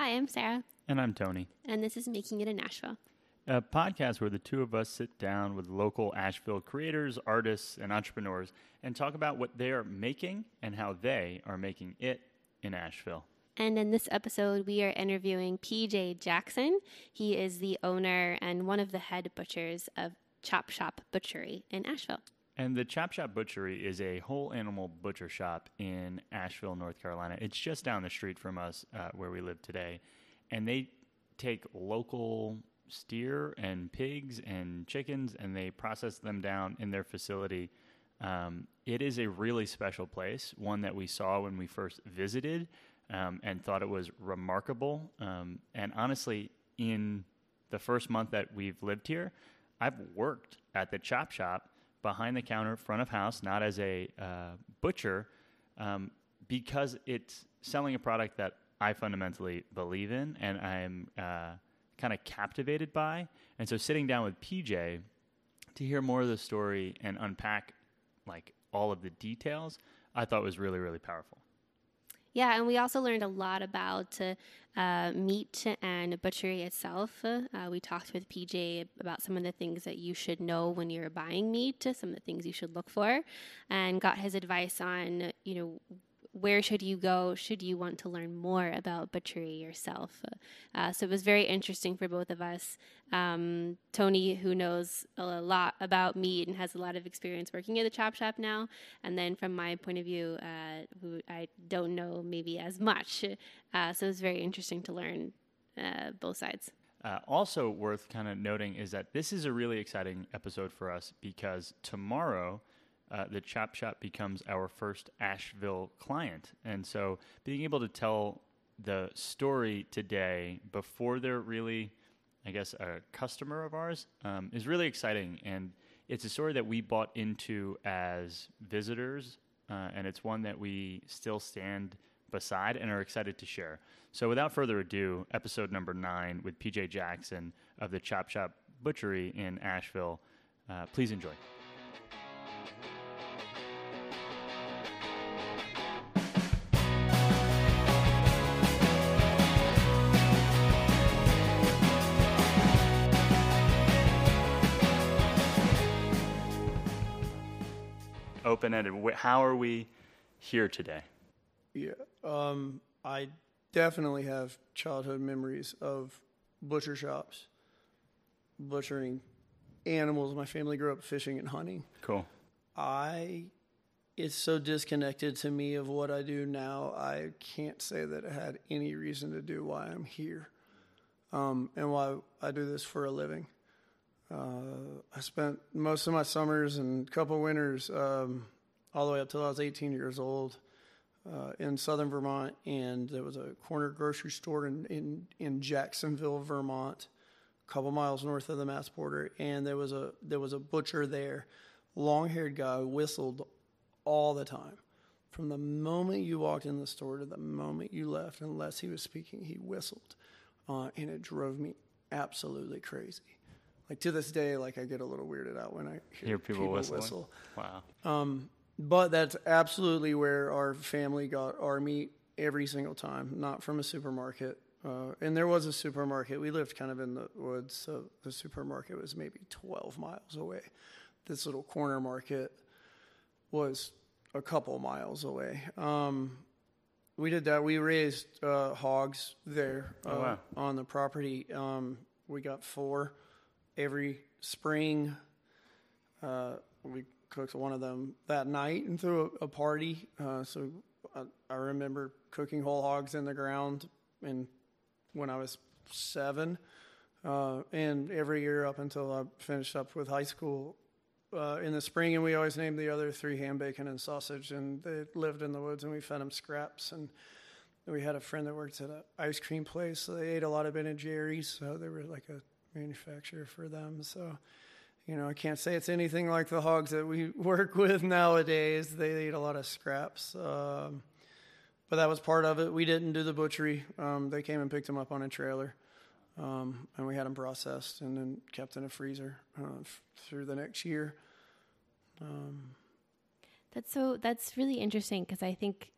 Hi, I'm Sarah, And I'm Tony. and this is Making It in Asheville. A podcast where the two of us sit down with local Asheville creators, artists, and entrepreneurs and talk about what they are making and how they are making it in Asheville. And in this episode, we are interviewing PJ Jackson. He is the owner and one of the head butchers of Chop Shop Butchery in Asheville. And the Chop Shop Butchery is a whole animal butcher shop in Asheville, North Carolina. It's just down the street from us uh, where we live today. And they take local steer and pigs and chickens and they process them down in their facility. Um, it is a really special place, one that we saw when we first visited um, and thought it was remarkable. Um, and honestly, in the first month that we've lived here, I've worked at the chop shop behind the counter, front of house, not as a uh, butcher, um, because it's selling a product that I fundamentally believe in and I'm uh, kind of captivated by. And so sitting down with PJ to hear more of the story and unpack like all of the details, I thought was really, really powerful. Yeah, and we also learned a lot about uh, meat and butchery itself. Uh, we talked with PJ about some of the things that you should know when you're buying meat, some of the things you should look for, and got his advice on, you know, where should you go? Should you want to learn more about butchery yourself? Uh, so it was very interesting for both of us. Um, tony who knows a lot about meat and has a lot of experience working at the chop shop now and then from my point of view uh, who i don't know maybe as much. Uh, so it was very interesting to learn uh, both sides. Uh, also worth kind of noting is that this is a really exciting episode for us because tomorrow uh, the Chop Shop becomes our first Asheville client. And so being able to tell the story today before they're really, I guess, a customer of ours um, is really exciting. And it's a story that we bought into as visitors, uh, and it's one that we still stand beside and are excited to share. So without further ado, episode number nine with PJ Jackson of the Chop Shop Butchery in Asheville. Uh, please enjoy. Open ended. How are we here today? Yeah, um, I definitely have childhood memories of butcher shops, butchering animals. My family grew up fishing and hunting. Cool. I, it's so disconnected to me of what I do now. I can't say that it had any reason to do why I'm here, um, and why I do this for a living. Uh, I spent most of my summers and a couple winters, um, all the way up till I was 18 years old, uh, in southern Vermont, and there was a corner grocery store in, in, in Jacksonville, Vermont, a couple miles north of the Mass border, and there was a there was a butcher there, long-haired guy, whistled all the time. From the moment you walked in the store to the moment you left, unless he was speaking, he whistled, uh, and it drove me absolutely crazy like to this day, like I get a little weirded out when I hear, hear people, people whistle. Wow. Um, but that's absolutely where our family got our meat every single time, not from a supermarket. Uh, and there was a supermarket. We lived kind of in the woods, so the supermarket was maybe 12 miles away. This little corner market was a couple miles away. Um, we did that. We raised uh, hogs there uh, oh, wow. on the property. Um, we got four every spring. Uh, we cooked one of them that night and threw a, a party. Uh, so I, I, remember cooking whole hogs in the ground, and when I was seven, uh, and every year up until I finished up with high school. Uh, in the spring, and we always named the other three ham, bacon, and sausage. And they lived in the woods, and we fed them scraps. And we had a friend that worked at an ice cream place, so they ate a lot of Ben and Jerry's. So they were like a manufacturer for them. So, you know, I can't say it's anything like the hogs that we work with nowadays. They eat a lot of scraps. Um, but that was part of it. We didn't do the butchery. Um, they came and picked them up on a trailer. Um, and we had them processed and then kept in a freezer uh, f- through the next year. Um, that's so. That's really interesting because I think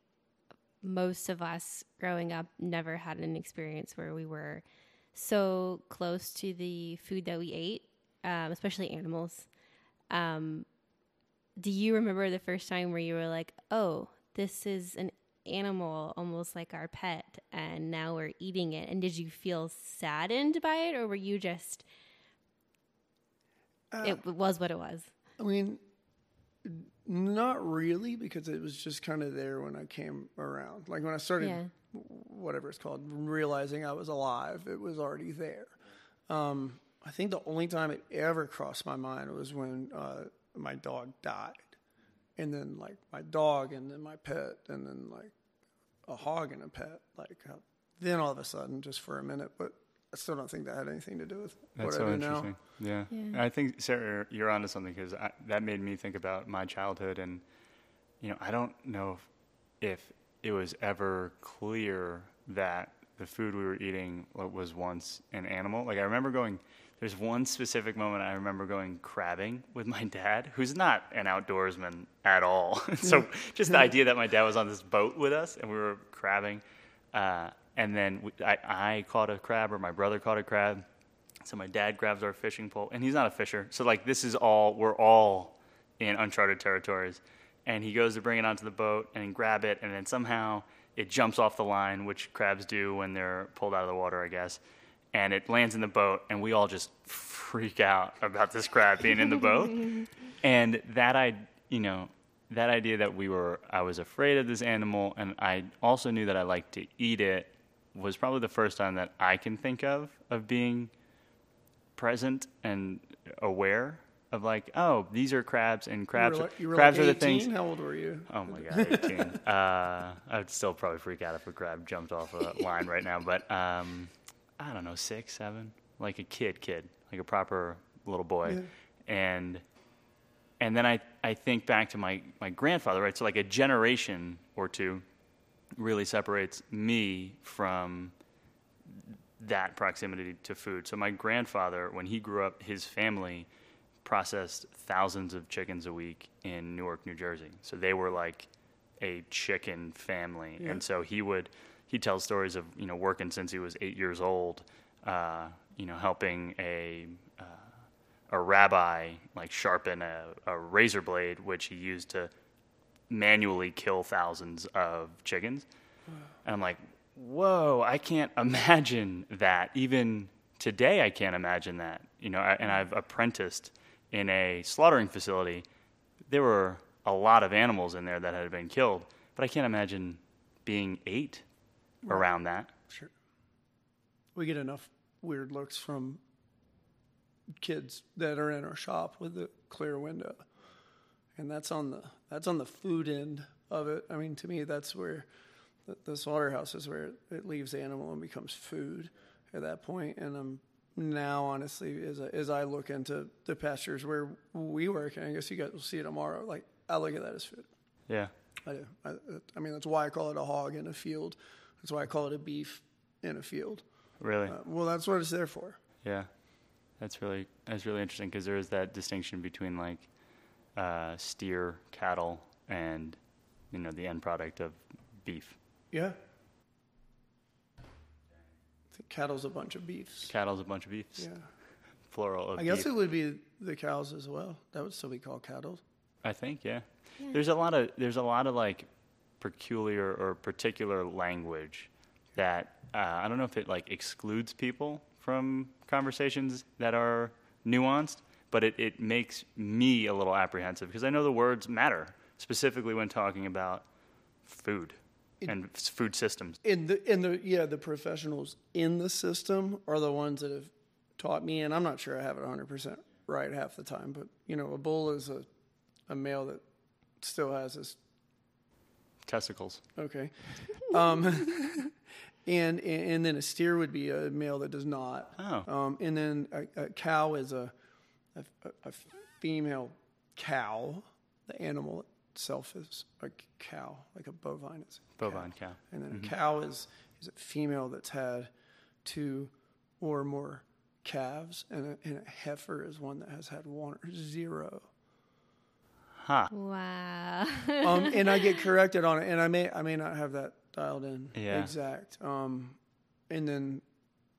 most of us growing up never had an experience where we were so close to the food that we ate, um, especially animals. Um, do you remember the first time where you were like, "Oh, this is an animal, almost like our pet, and now we're eating it"? And did you feel saddened by it, or were you just it was what it was? I mean, not really, because it was just kind of there when I came around. Like when I started, Yeah. Whatever it's called, realizing I was alive, it was already there. Um, I think the only time it ever crossed my mind was when uh, my dog died. And then, like, my dog, and then my pet, and then, like, a hog and a pet. Like, uh, then all of a sudden, just for a minute, but I still don't think that had anything to do with That's what so I do now. interesting. Yeah. Yeah. I think Sarah, you're onto something because that made me think about my childhood, and you know, I don't know if, if it was ever clear that the food we were eating was once an animal. Like I remember going. There's one specific moment I remember going crabbing with my dad, who's not an outdoorsman at all. so just the idea that my dad was on this boat with us and we were crabbing, uh, and then we, I, I caught a crab or my brother caught a crab. So my dad grabs our fishing pole, and he's not a fisher. So like this is all we're all in uncharted territories. And he goes to bring it onto the boat and grab it, and then somehow it jumps off the line, which crabs do when they're pulled out of the water, I guess. And it lands in the boat, and we all just freak out about this crab being in the boat. And that I, you know, that idea that we were, I was afraid of this animal, and I also knew that I liked to eat it, was probably the first time that I can think of of being present and aware of like, oh, these are crabs, and crabs, you were are, you were crabs like are the things. How old were you? Oh my god, eighteen. uh, I would still probably freak out if a crab jumped off a line right now, but um, I don't know, six, seven, like a kid, kid, like a proper little boy, Yeah. and and then I I think back to my my grandfather, right? So like a generation or two really separates me from that proximity to food. So my grandfather, when he grew up, his family processed thousands of chickens a week in Newark, New Jersey. So they were like a chicken family, Yeah. and so he would he tells stories of you know working since he was eight years old, uh, you know helping a uh, a rabbi like sharpen a, a razor blade, which he used to manually kill thousands of chickens. And I'm like, whoa, I can't imagine that. Even today, I can't imagine that. You know, I, and I've apprenticed in a slaughtering facility. There were a lot of animals in there that had been killed, but I can't imagine being eight around that. Sure. We get enough weird looks from kids that are in our shop with the clear window. And that's on the that's on the food end of it. I mean, to me, that's where the, the slaughterhouse is where it leaves the animal and becomes food at that point. And I'm now, honestly, as I, as I look into the pastures where we work, and I guess you guys will see it tomorrow. Like I look at that as food. Yeah. I do. I, I mean, that's why I call it a hog in a field. That's why I call it a beef in a field. Really? Uh, well, that's what it's there for. Yeah, that's really that's really interesting because there is that distinction between like uh, steer, cattle, and you know the end product of beef. Yeah. I think cattle's a bunch of beefs. Cattle's a bunch of beefs, Yeah. plural of I guess beef. it would be the cows as well. That would still be called cattle. I think, yeah. There's a lot of there's a lot of like peculiar or particular language that uh, I don't know if it like excludes people from conversations that are nuanced, but it, it makes me a little apprehensive because I know the words matter, specifically when talking about food and food systems. In the in the yeah, the professionals in the system are the ones that have taught me, and I'm not sure I have it 100 percent right half the time. But you know, a bull is a a male that still has his Testicles. Okay. Um, and and then a steer would be a male that does not. Oh. Um, and then a, a cow is a, a a female cow. The animal itself is a cow, like a bovine It's a Bovine cow. And then a cow is is a female that's had two or more calves, and a, and a heifer is one that has had one or zero. Huh. Wow. um, and I get corrected on it, and I may I may not have that dialed in. Yeah. Exact. Um, and then,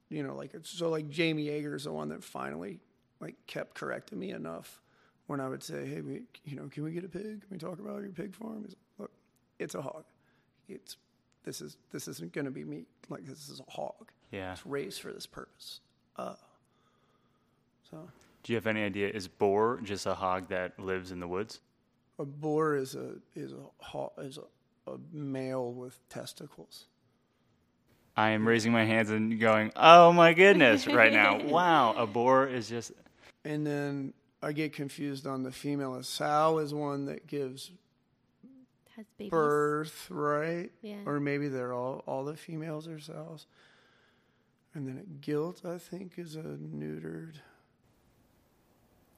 you know, like it's so like Jamie Yeager's the one that finally like kept correcting me enough when I would say, hey, we, you know, can we get a pig? Can we talk about your pig farm? He's like, Look, it's a hog. It's this is this isn't going to be meat. Like this is a hog. Yeah. It's raised for this purpose. Uh, so Do you have any idea? Is boar just a hog that lives in the woods? a boar is a is a ho- is a, a male with testicles. I am raising my hands and going, "Oh my goodness!" right now. Wow, a boar is just And then I get confused on the female. A sow is one that gives Has babies. birth, right? Yeah. Or maybe they're all all the females are sows. And then a gilt, I think, is a neutered.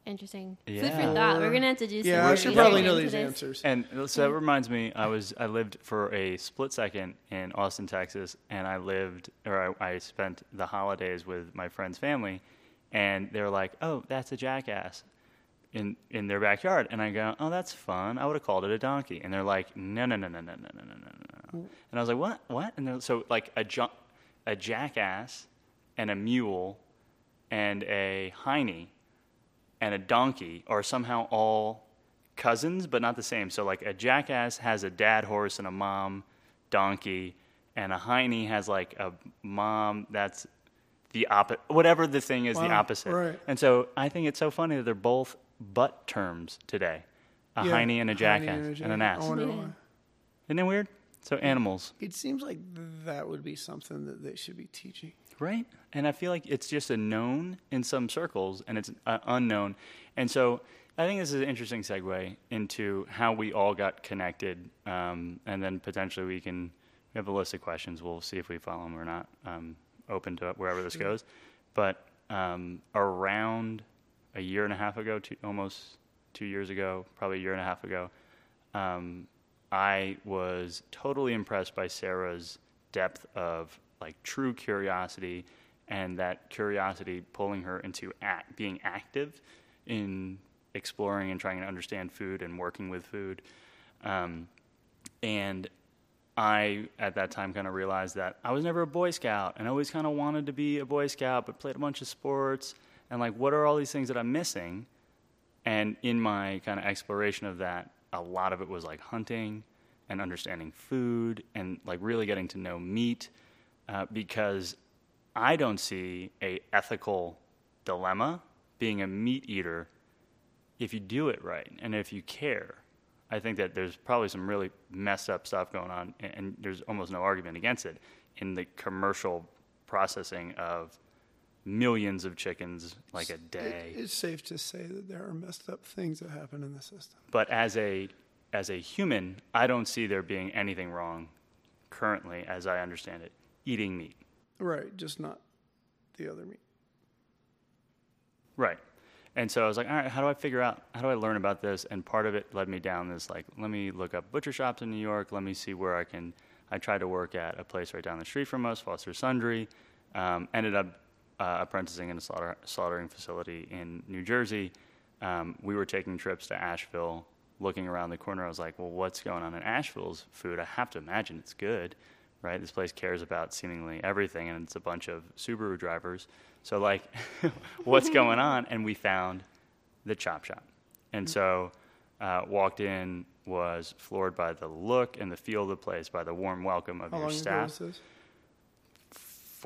Interesting. Food Yeah. for thought. We're gonna have to do some Yeah, I should probably know these this. answers. And so that reminds me, I was I lived for a split second in Austin, Texas, and I lived or I, I spent the holidays with my friend's family, and they were like, "Oh, that's a jackass." In, in their backyard, and I go, oh, that's fun. I would have called it a donkey, and they're like, no, no, no, no, no, no, no, no, no, no. Mm. And I was like, what, what? And so like a jo- a jackass, and a mule, and a hiney, and a donkey are somehow all cousins, but not the same. So like a jackass has a dad horse and a mom donkey, and a hiney has like a mom that's the opposite. Whatever the thing is, the opposite. right. And so I think it's so funny that they're both butt terms today. A Yeah, hiney and a hiney jackass and a and, an ass. I wonder Yeah. Isn't it weird? So animals, It seems like that would be something that they should be teaching. right? And I feel like it's just a known in some circles, and it's uh, unknown. And so I think this is an interesting segue into how we all got connected, um, and then potentially we can we have a list of questions. We'll see if we follow them or not. Um, open to wherever this goes. But um, around a year and a half ago, two, almost two years ago, probably a year and a half ago, um, I was totally impressed by Sarah's depth of like true curiosity and that curiosity pulling her into act, being active in exploring and trying to understand food and working with food. Um, and I, at that time, kind of realized that I was never a Boy Scout and always kind of wanted to be a Boy Scout, but played a bunch of sports. And like, what are all these things that I'm missing? And in my kind of exploration of that, a lot of it was like hunting and understanding food and like really getting to know meat uh, because I don't see a ethical dilemma being a meat eater if you do it right and if you care. I think that there's probably some really messed up stuff going on, and, and there's almost no argument against it in the commercial processing of millions of chickens like a It- day. it's safe to say that there are messed up things that happen in the system. but as a as a human, I don't see there being anything wrong currently, as I understand it, eating meat. Right, just not the other meat. Right. And so I was like, all right, how do I figure out, how do I learn about this? And part of it led me down this, like, let me look up butcher shops in New York. Let me see where I can. I tried to work at a place right down the street from us, Foster Sundry. Um, ended up uh, apprenticing in a slaughter, slaughtering facility in New Jersey. Um, we were taking trips to Asheville, looking around the corner. I was like, well, what's going on in Asheville's food? I have to imagine it's good, right? This place cares about seemingly everything, and it's a bunch of Subaru drivers. So, like, what's going on? And we found the Chop Shop. And so, uh, walked in, was floored by the look and the feel of the place, by the warm welcome of How your staff.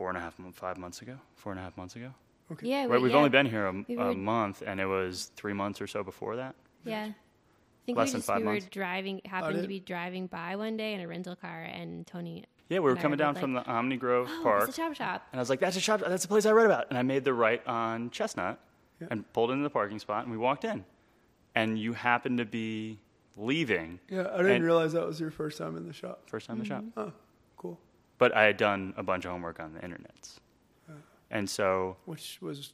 Was this? Four and a half, months ago. Four and a half months ago. Okay. Yeah, Right, we, we've yeah, only been here a, We a month, and it was three months or so before that. Yeah. I think Less we than just five we months. were driving, happened to be driving by one day in a rental car, and Tony. Yeah, we were coming down both from the Omni Grove Oh, Park, it's a chop shop. and I was like, "That's a shop. That's the place I read about." And I made the right on Chestnut, Yeah. and pulled into the parking spot, and we walked in. And you happened to be leaving Yeah, I didn't realize that was your first time in the shop. first time in the mm-hmm. shop. Oh, cool. But I had done a bunch of homework on the internet, and so Which was,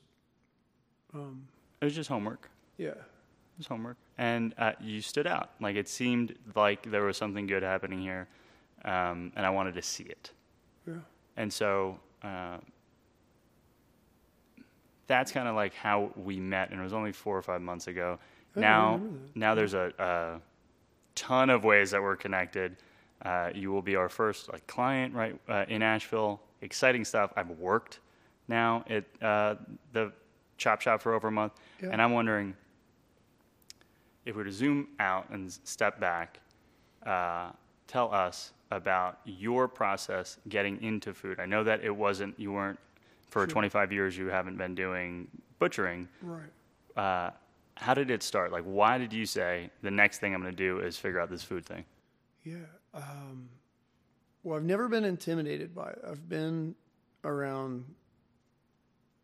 um, it was just homework. yeah. It was homework, and uh, you stood out. Like it seemed like there was something good happening here, um, and I wanted to see it. Yeah. And so uh, that's kind of like how we met, and it was only four or five months ago. I now, now there's a, a ton of ways that we're connected. Uh, you will be our first like client right uh, in Asheville. Exciting stuff. I've worked now at uh, the chop shop for over a month, Yeah. and I'm wondering if we were to zoom out and step back, uh, tell us about your process getting into food. I know that it wasn't you weren't for 25 years you haven't been doing butchering. Right. Uh, how did it start? Like, why did you say the next thing I'm going to do is figure out this food thing? Yeah. Um, well, I've never been intimidated by it. I've been around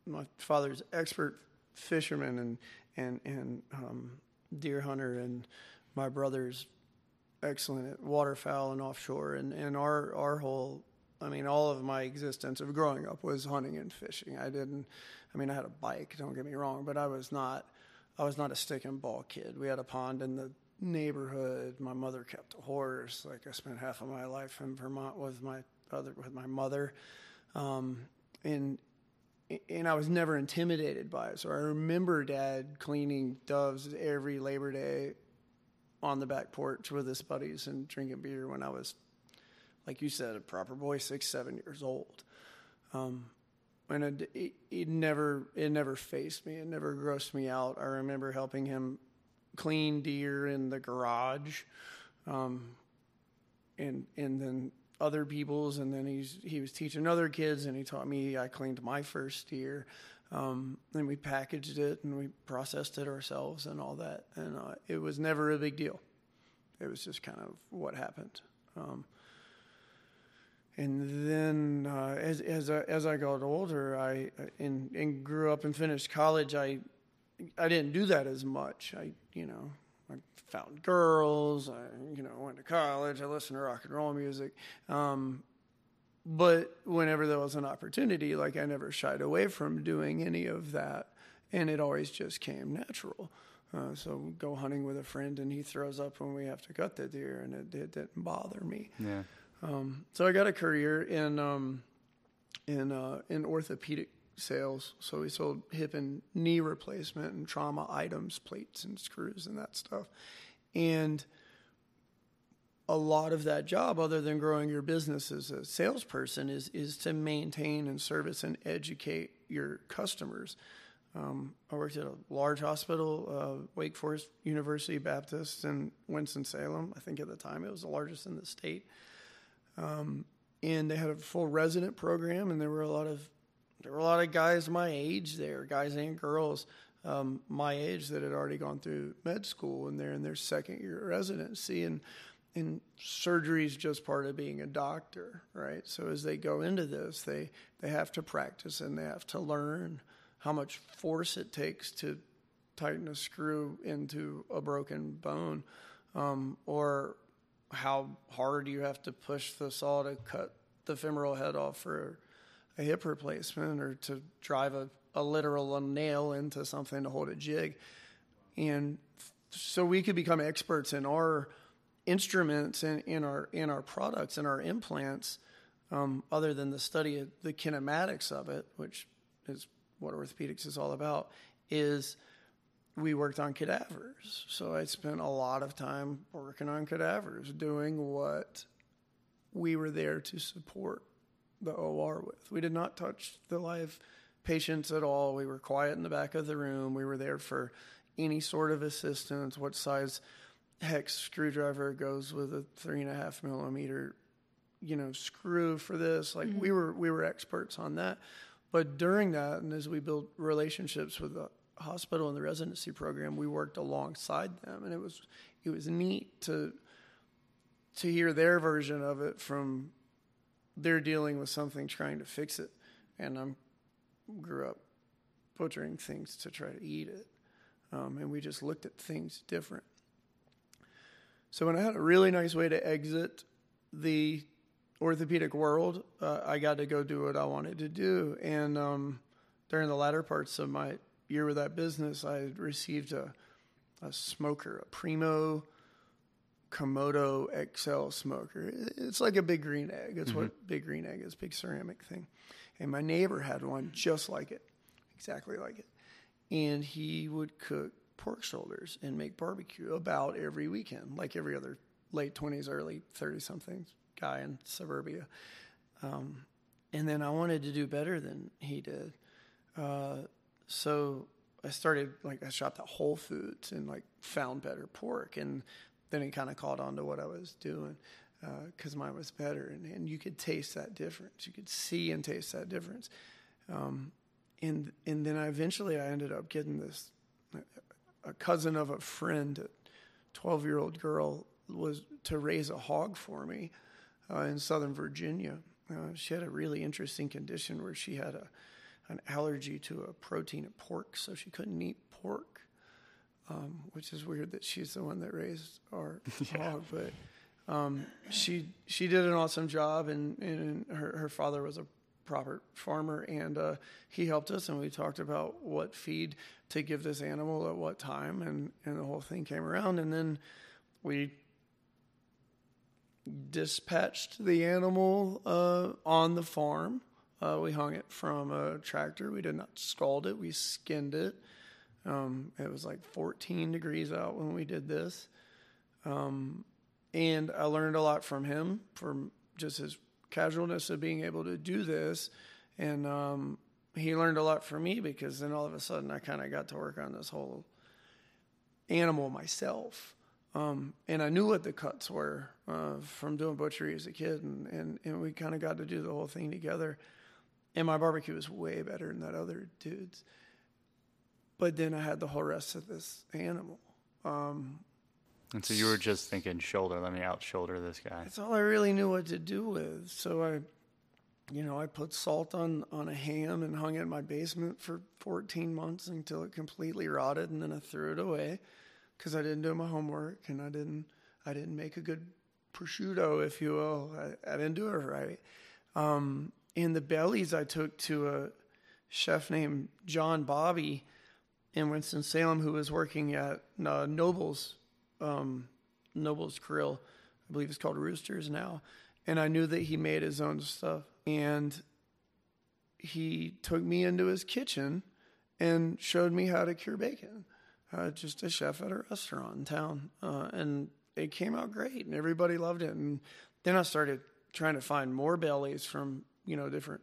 my father's expert fisherman and and and um, deer hunter, and my brother's excellent at waterfowl and offshore, and and our our whole. I mean, all of my existence of growing up was hunting and fishing. I didn't. I mean, I had a bike. Don't get me wrong, but I was not. I was not a stick and ball kid. We had a pond in the neighborhood. My mother kept a horse. Like I spent half of my life in Vermont with my other with my mother, um, and and I was never intimidated by it. So I remember Dad cleaning doves every Labor Day on the back porch with his buddies and drinking beer when I was, like you said, a proper boy, six, seven years old. Um, and it, it, never it never faced me. It never grossed me out. I remember helping him clean deer in the garage, um, and and then other people's, and then he's he was teaching other kids, and he taught me. I cleaned my first deer, um, and we packaged it and we processed it ourselves and all that, and uh, it was never a big deal. It was just kind of what happened. Um, and then uh, as as I, as I got older, I and and grew up and finished college. I I didn't do that as much. I you know I found girls. I you know went to college. I listened to rock and roll music. Um, but whenever there was an opportunity, like I never shied away from doing any of that, and it always just came natural. Uh, so go hunting with a friend, and he throws up when we have to cut the deer, and it, it didn't bother me. Yeah. Um, so I got a career in um, in uh, in orthopedic sales. So we sold hip and knee replacement and trauma items, plates and screws and that stuff. And a lot of that job, other than growing your business as a salesperson, is is to maintain and service and educate your customers. Um, I worked at a large hospital, uh, Wake Forest University Baptist in Winston Salem. I think at the time it was the largest in the state Um, and they had a full resident program, and there were a lot of there were a lot of guys my age there, guys and girls um, my age that had already gone through med school, and they're in their second year residency, and and surgery is just part of being a doctor, right? So as they go into this, they they have to practice and they have to learn how much force it takes to tighten a screw into a broken bone, um, or how hard you have to push the saw to cut the femoral head off for a hip replacement or to drive a, a literal nail into something to hold a jig. And so we could become experts in our instruments and in our in our products and our implants, um, other than the study of the kinematics of it, which is what orthopedics is all about, is we worked on cadavers. So I spent a lot of time working on cadavers, doing what we were there to support the OR with. We did not touch the live patients at all. We were quiet in the back of the room. We were there for any sort of assistance. What size hex screwdriver goes with a three and a half millimeter, you know, screw for this? Like mm-hmm. we were we were experts on that. But during that, and as we built relationships with the hospital and the residency program, we worked alongside them, and it was it was neat to to hear their version of it from they're dealing with something trying to fix it, and I grew up butchering things to try to eat it, um, and we just looked at things different. So when I had a really nice way to exit the orthopedic world, uh, I got to go do what I wanted to do. And um, during the latter parts of my year with that business, I received a, a smoker, a Primo Komodo XL smoker. It's like a big green egg. It's what big green egg is, big ceramic thing. And my neighbor had one just like it, exactly like it. And he would cook pork shoulders and make barbecue about every weekend, like every other late 20s, early 30 somethings guy in suburbia. Um, and then I wanted to do better than he did. Uh, so I started like I shopped at Whole Foods and like found better pork, and then it kind of caught on to what I was doing because uh, mine was better, and, and you could taste that difference. You could see and taste that difference. Um, and and then I eventually I ended up getting this a cousin of a friend, a twelve year old girl, was to raise a hog for me uh, in Southern Virginia. Uh, she had a really interesting condition where she had a an allergy to a protein of pork, so she couldn't eat pork. Um, which is weird that she's the one that raised our yeah. hog, but um, she she did an awesome job, and, and her her father was a proper farmer, and uh, he helped us, and we talked about what feed to give this animal at what time, and and the whole thing came around, and then we dispatched the animal uh, on the farm. Uh, we hung it from a tractor. We did not scald it. We skinned it. Um, it was like 14 degrees out when we did this. Um, and I learned a lot from him, from just his casualness of being able to do this. And um, he learned a lot from me because then all of a sudden I kind of got to work on this whole animal myself. Um, and I knew what the cuts were uh, from doing butchery as a kid, and, and, and we kind of got to do the whole thing together. And my barbecue was way better than that other dude's. But then I had the whole rest of this animal. Um, and so you were just thinking shoulder, let me out shoulder this guy. That's all I really knew what to do with. So I, you know, I put salt on, on a ham and hung it in my basement for 14 months until it completely rotted, and then I threw it away because I didn't do my homework and I didn't I didn't make a good prosciutto, if you will. I, I didn't do it right. Um, in the bellies, I took to a chef named John Bobby in Winston Salem who was working at uh, Noble's um, Noble's Grill. I believe it's called Roosters now. And I knew that he made his own stuff. And he took me into his kitchen and showed me how to cure bacon. Uh, just a chef at a restaurant in town. Uh, and it came out great and everybody loved it. And then I started trying to find more bellies from, you know, different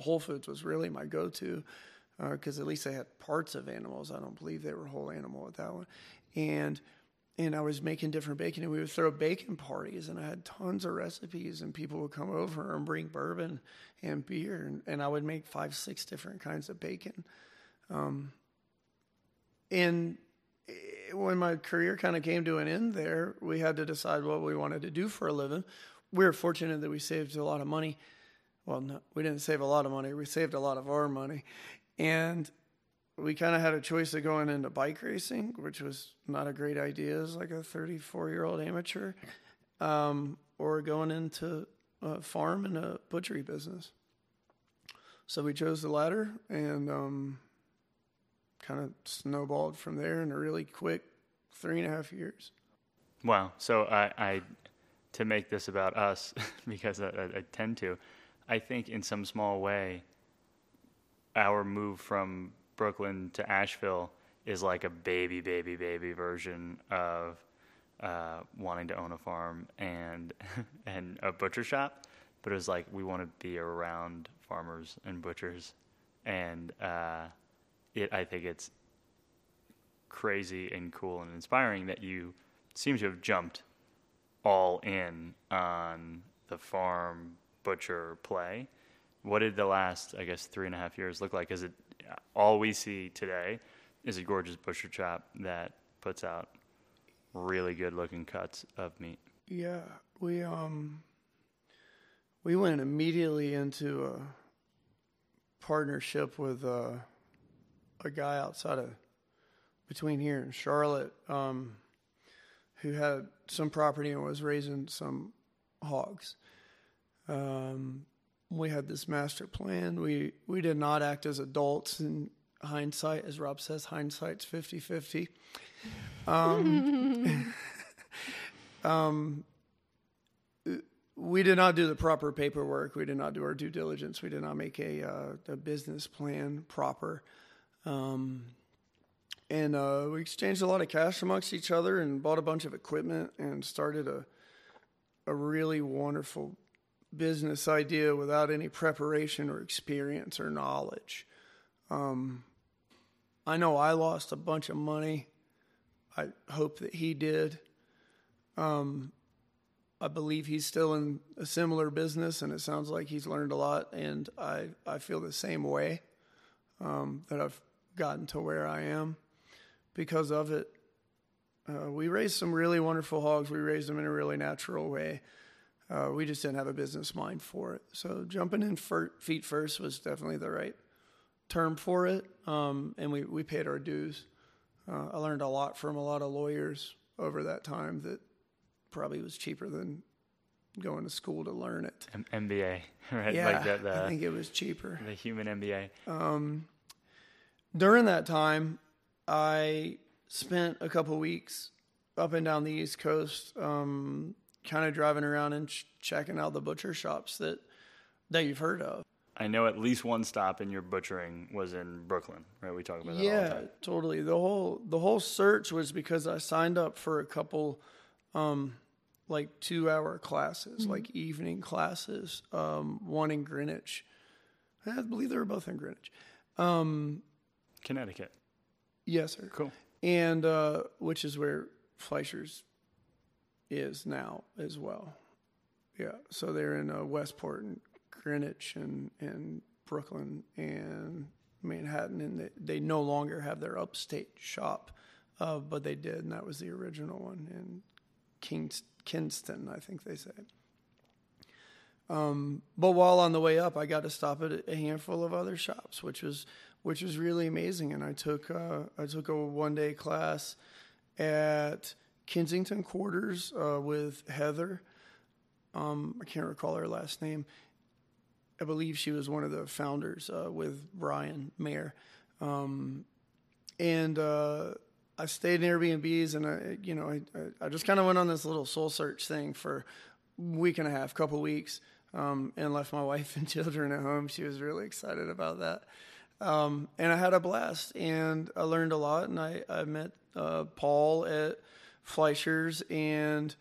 Whole Foods was really my go to because uh, at least they had parts of animals. I don't believe they were whole animal with that one. And and I was making different bacon, and we would throw bacon parties, and I had tons of recipes, and people would come over and bring bourbon and beer, and, and I would make five, six different kinds of bacon. Um, and when my career kind of came to an end there, we had to decide what we wanted to do for a living. We were fortunate that we saved a lot of money. Well, no, we didn't save a lot of money. We saved a lot of our money. And we kind of had a choice of going into bike racing, which was not a great idea as like a 34 year old amateur, um, or going into a farm and a butchery business. So we chose the latter and um, kind of snowballed from there in a really quick three and a half years. Wow. So I, I to make this about us, because I, I tend to, I think in some small way, our move from Brooklyn to Asheville is like a baby, baby, baby version of uh, wanting to own a farm and and a butcher shop. But it was like we want to be around farmers and butchers, and uh, it. I think it's crazy and cool and inspiring that you seem to have jumped all in on the farm butcher play. What did the last, I guess, three and a half years look like? Is it all we see today is a gorgeous butcher shop that puts out really good looking cuts of meat. Yeah, we um we went immediately into a partnership with uh, a guy outside of between here and Charlotte um, who had some property and was raising some hogs. Um, we had this master plan. We we did not act as adults in hindsight, as Rob says, hindsight's 50 50. Um, um, we did not do the proper paperwork. We did not do our due diligence. We did not make a, uh, a business plan proper. Um, and uh, we exchanged a lot of cash amongst each other and bought a bunch of equipment and started a a really wonderful business idea without any preparation or experience or knowledge. Um, I know I lost a bunch of money. I hope that he did. Um, I believe he's still in a similar business, and it sounds like he's learned a lot. And I, I feel the same way um, that I've gotten to where I am because of it. Uh, we raised some really wonderful hogs. We raised them in a really natural way. Uh, we just didn't have a business mind for it. So jumping in feet first was definitely the right term for it, um, and we, we paid our dues. Uh, I learned a lot from a lot of lawyers over that time that probably was cheaper than going to school to learn it. M- MBA, right? Yeah, like the, the, I think it was cheaper. the human MBA. Um, during that time, I spent a couple weeks up and down the East Coast, um, kind of driving around and ch- checking out the butcher shops that that you've heard of. I know at least one stop in your butchering was in Brooklyn, right? We talk about that all the Yeah, time. totally. The whole the whole search was because I signed up for a couple, um, like two hour classes, like evening classes. Um, one in Greenwich. I believe they were both in Greenwich. Um, Connecticut. yes, sir. Cool. and uh, which is where Fleisher's is now as well. Yeah, so they're in uh, Westport and Greenwich and, and Brooklyn and Manhattan, and they, they no longer have their upstate shop, uh, but they did, and that was the original one in Kings, Kinston, I think they say. Um, but while on the way up, I got to stop at a handful of other shops, which was which was really amazing. And I took uh, I took a one day class at Kensington Quarters uh, with Heather. Um, I can't recall her last name. I believe she was one of the founders uh, with Bryan Mayer. Um, and uh, I stayed in Airbnbs, and I, you know, I, I- just kind of went on this little soul search thing for a week and a half, couple weeks, um, and left my wife and children at home. She was really excited about that, um, and I had a blast, and I learned a lot, and I, I met uh, Paul at Fleisher's and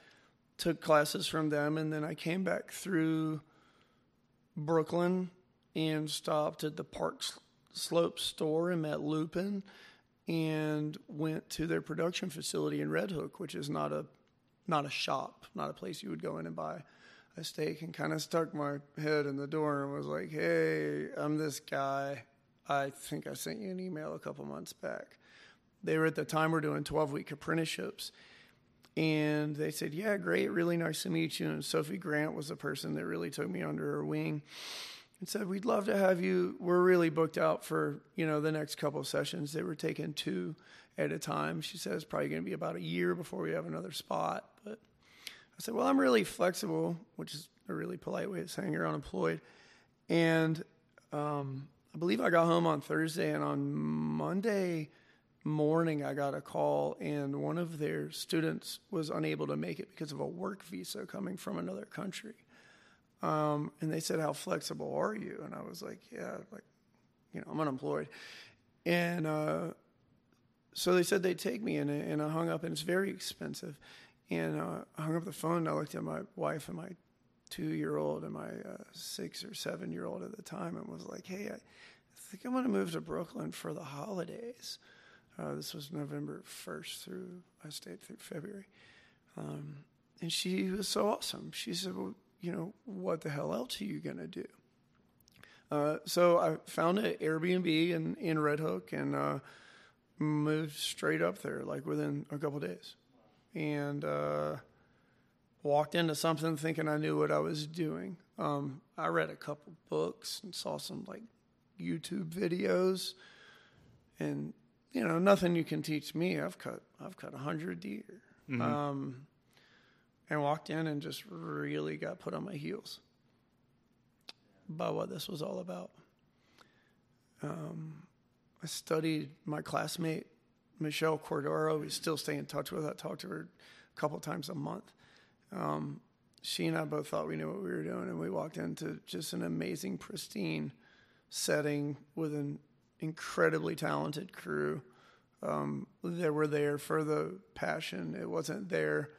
took classes from them, and then I came back through Brooklyn and stopped at the Park Slope store and met Lupin and went to their production facility in Red Hook, which is not a not a shop, not a place you would go in and buy a steak and kind of stuck my head in the door and was like, "Hey, I'm this guy. I think I sent you an email a couple months back." They were at the time were doing 12 week apprenticeships. And they said, "Yeah, great, really nice to meet you." And Sophie Grant was the person that really took me under her wing and said, "We'd love to have you. We're really booked out for you know the next couple of sessions. They were taking two at a time. She said it's probably going to be about a year before we have another spot." But I said, "Well, I'm really flexible," which is a really polite way of saying you're unemployed. And um, I believe I got home on Thursday, and on Monday morning I got a call, and one of their students was unable to make it because of a work visa coming from another country. Um, and they said, "How flexible are you?" And I was like, "Yeah, like, you know, I'm unemployed." And uh, so they said they'd take me, and, and I hung up, and it's very expensive. And uh, I hung up the phone, and I looked at my wife and my two-year-old and my uh, six or seven-year-old at the time, and was like, "Hey, I think I'm going to move to Brooklyn for the holidays." Uh, this was November 1st through I stayed through February. Um, and she was so awesome. She said, "Well, you know, what the hell else are you gonna do?" Uh, so I found an Airbnb in in Red Hook and uh, moved straight up there, like within a couple days, and uh, walked into something thinking I knew what I was doing. Um, I read a couple books and saw some like YouTube videos, and you know, nothing you can teach me. I've cut I've cut a hundred deer. Um, and walked in and just really got put on my heels by what this was all about. Um, I studied my classmate, Michelle Cordero. We still stay in touch with. I talk to her a couple times a month. Um, she and I both thought we knew what we were doing, and we walked into just an amazing, pristine setting with an incredibly talented crew um, that were there for the passion. It wasn't there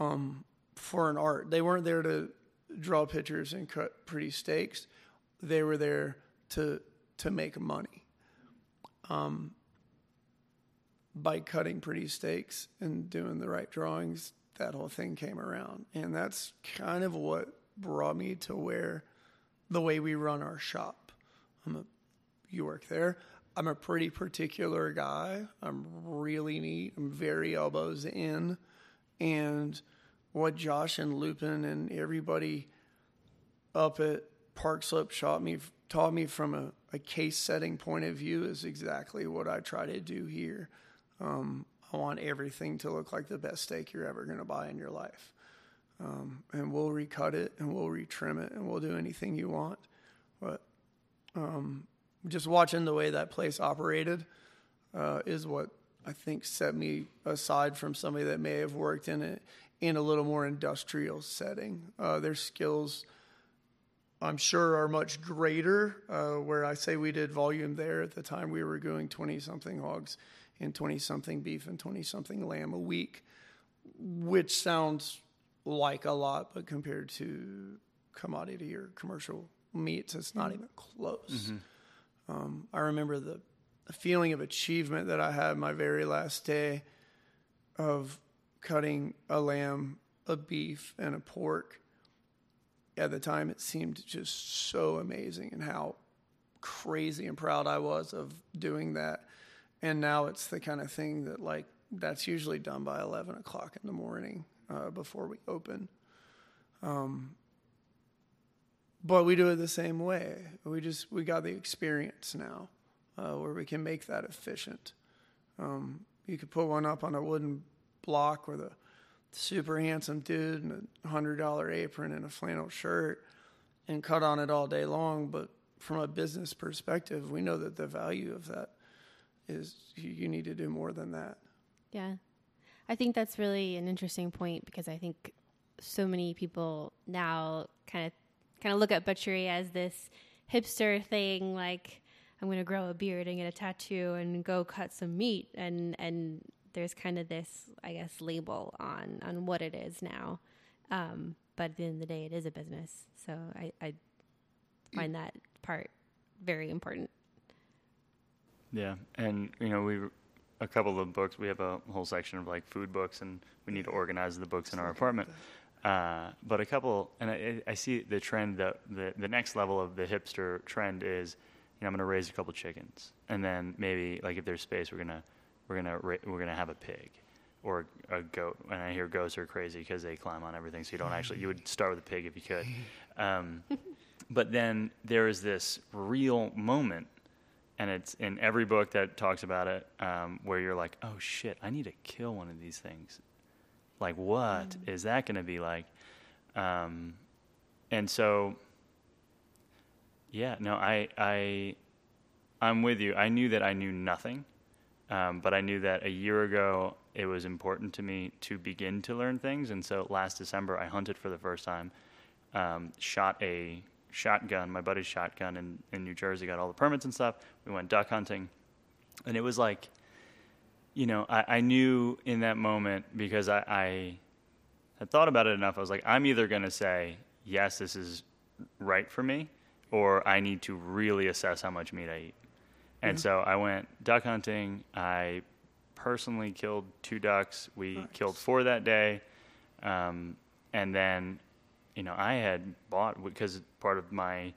um, for an art. They weren't there to draw pictures and cut pretty steaks. They were there to to make money. Um, by cutting pretty steaks and doing the right drawings, that whole thing came around, and that's kind of what brought me to where the way we run our shop. I'm a you work there. I'm a pretty particular guy. I'm really neat. I'm very elbows in. And what Josh and Lupin and everybody up at Park Slope taught me, taught me from a, a case setting point of view is exactly what I try to do here. Um, I want everything to look like the best steak you're ever going to buy in your life. Um, and we'll recut it and we'll retrim it and we'll do anything you want. But um, just watching the way that place operated uh, is what I think set me aside from somebody that may have worked in it in a little more industrial setting. Uh, their skills, I'm sure, are much greater. Uh, where I say we did volume there at the time, we were doing 20 something hogs and 20 something beef and 20 something lamb a week, which sounds like a lot, but compared to commodity or commercial meats, it's not even close. Mm-hmm. Um, I remember the, the feeling of achievement that I had my very last day of cutting a lamb, a beef, and a pork. At the time, it seemed just so amazing and how crazy and proud I was of doing that. And now it's the kind of thing that, like, that's usually done by 11 o'clock in the morning uh, before we open. Um, but we do it the same way. We just we got the experience now, uh, where we can make that efficient. Um, you could put one up on a wooden block with a super handsome dude in a hundred dollar apron and a flannel shirt, and cut on it all day long. But from a business perspective, we know that the value of that is you, you need to do more than that. Yeah, I think that's really an interesting point because I think so many people now kind of kind of look at butchery as this hipster thing, like I'm going to grow a beard and get a tattoo and go cut some meat, and and there's kind of this, I guess, label on on what it is now. Um, but at the end of the day, it is a business, so I, I find that part very important. Yeah, and you know we a couple of books. We have a whole section of like food books, and we need to organize the books in our apartment. Uh, but a couple, and I, I, see the trend that the, the next level of the hipster trend is, you know, I'm going to raise a couple chickens, and then maybe like if there's space, we're gonna we're gonna ra- we're gonna have a pig or a goat. And I hear goats are crazy because they climb on everything, so you don't actually you would start with a pig if you could. Um, but then there is this real moment, and it's in every book that talks about it, um, where you're like, oh shit, I need to kill one of these things like, what mm. is that going to be like? Um, and so, yeah, no, I, I, I'm with you. I knew that I knew nothing, um, but I knew that a year ago it was important to me to begin to learn things. And so last December, I hunted for the first time, um, shot a shotgun, my buddy's shotgun in, in New Jersey, got all the permits and stuff. We went duck hunting, and it was like you know, I, I knew in that moment because I, I had thought about it enough. I was like, I'm either going to say, yes, this is right for me, or I need to really assess how much meat I eat. And mm-hmm. so I went duck hunting. I personally killed two ducks. We nice. killed four that day. Um, and then, you know, I had bought, because part of my,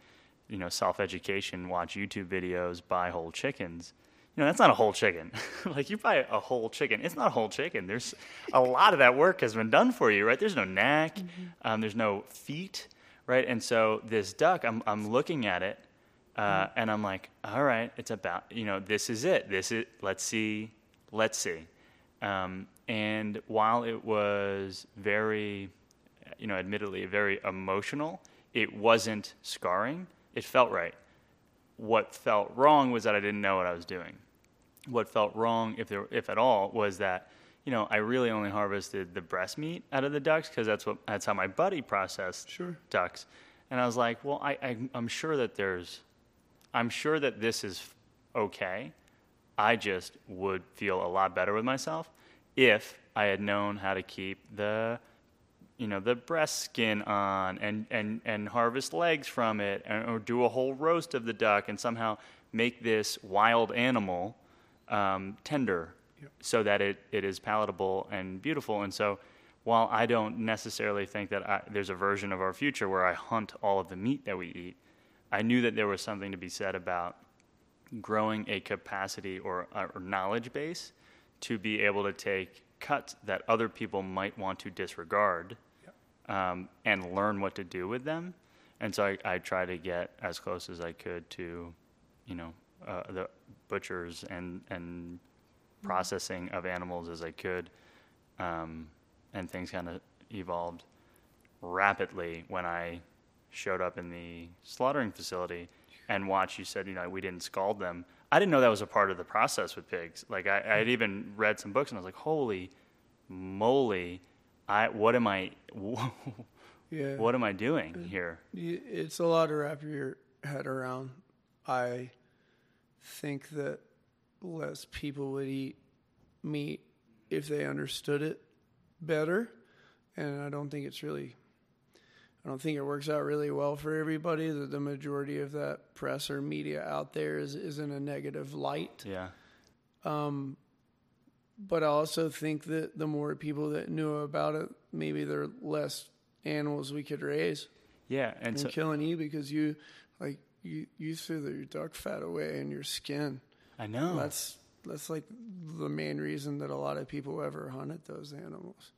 you know, self education, watch YouTube videos, buy whole chickens you know, that's not a whole chicken. like you buy a whole chicken, it's not a whole chicken. There's a lot of that work has been done for you, right? There's no neck, mm-hmm. um, there's no feet, right? And so this duck, I'm I'm looking at it, uh, mm-hmm. and I'm like, all right, it's about you know, this is it. This is let's see, let's see. Um, and while it was very, you know, admittedly very emotional, it wasn't scarring. It felt right. What felt wrong was that I didn't know what I was doing what felt wrong, if there, if at all, was that you know I really only harvested the breast meat out of the ducks because that's what that's how my buddy processed sure. ducks, and I was like, well, I, I I'm sure that there's, I'm sure that this is okay. I just would feel a lot better with myself if I had known how to keep the you know the breast skin on and and and harvest legs from it and, or do a whole roast of the duck and somehow make this wild animal um, tender so that it, it is palatable and beautiful. And so while i don't necessarily think that I, there's a version of our future where i hunt all of the meat that we eat i knew that there was something to be said about growing a capacity or, or knowledge base to be able to take cuts that other people might want to disregard um, and learn what to do with them. And so I, I try to get as close as I could to, you know, uh, the butchers and and processing of animals as I could, um, and things kind of evolved rapidly when I showed up in the slaughtering facility and watched. You said, you know, we didn't scald them. I didn't know that was a part of the process with pigs. Like I, I had even read some books and I was like, holy moly I what am I Yeah. what am I doing here? It's a lot to wrap your head around. I think that less people would eat meat if they understood it better. And I don't think it's really, I don't think it works out really well for everybody that the majority of that press or media out there is, is in a negative light. Yeah. Um, but I also think that the more people that knew about it, maybe there are less animals we could raise. Yeah, and and so killing you because you like you you threw the, your duck fat away in your skin. I know. That's that's like the main reason that a lot of people ever hunted those animals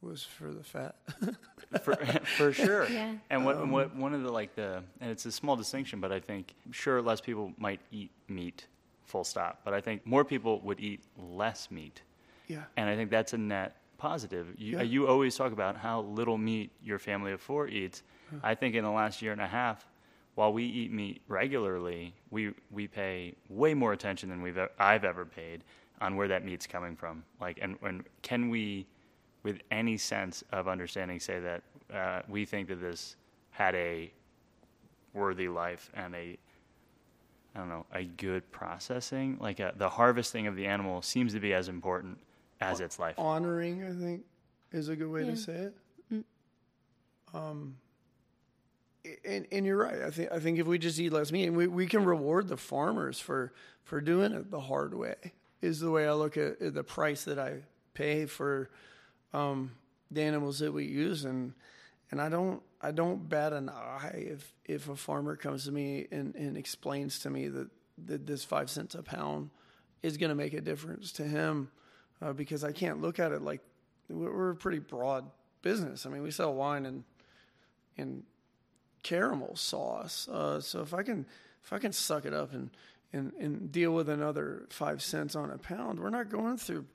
was for the fat. for, for sure. Yeah. And what, um, what one of the like the and it's a small distinction, but I think sure less people might eat meat, full stop. But I think more people would eat less meat, yeah, and I think that's a net positive. You, Yeah. you always talk about how little meat your family of four eats. I think in the last year and a half, while we eat meat regularly, we we pay way more attention than we've I've ever paid on where that meat's coming from. Like, and, and can we, with any sense of understanding, say that uh, we think that this had a worthy life and a I don't know a good processing, like a, the harvesting of the animal seems to be as important as its life. honoring I think is a good way Yeah. to say it. Um, and, and you're right. I think I think if we just eat less meat, and we, we can reward the farmers for for doing it the hard way. Is the way I look at the price that I pay for um, the animals that we use, and and I don't I don't bat an eye if if a farmer comes to me and, and explains to me that, that this five cents a pound is going to make a difference to him, uh, because I can't look at it like we're we're a pretty broad business. I mean, we sell wine and and caramel sauce. Uh, so if I can if I can suck it up and, and and deal with another five cents on a pound, we're not going through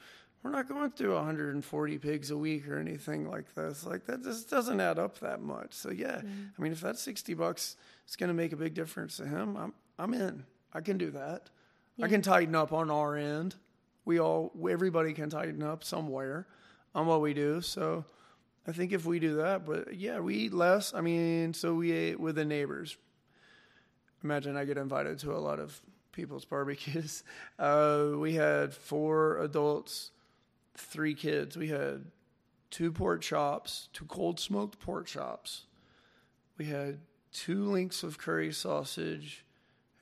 we're not going through 140 pigs a week or anything like this. Like that just doesn't add up that much. So yeah, I mean if that's 60 bucks, it's going to make a big difference to him. I'm I'm in. I can do that. I can tighten up on our end. We all everybody can tighten up somewhere on what we do. So I think if we do that, but yeah, we eat less. I mean, so we ate with the neighbors. Imagine I get invited to a lot of people's barbecues. Uh, we had four adults, three kids. We had two pork chops, two cold smoked pork chops. We had two links of curry sausage,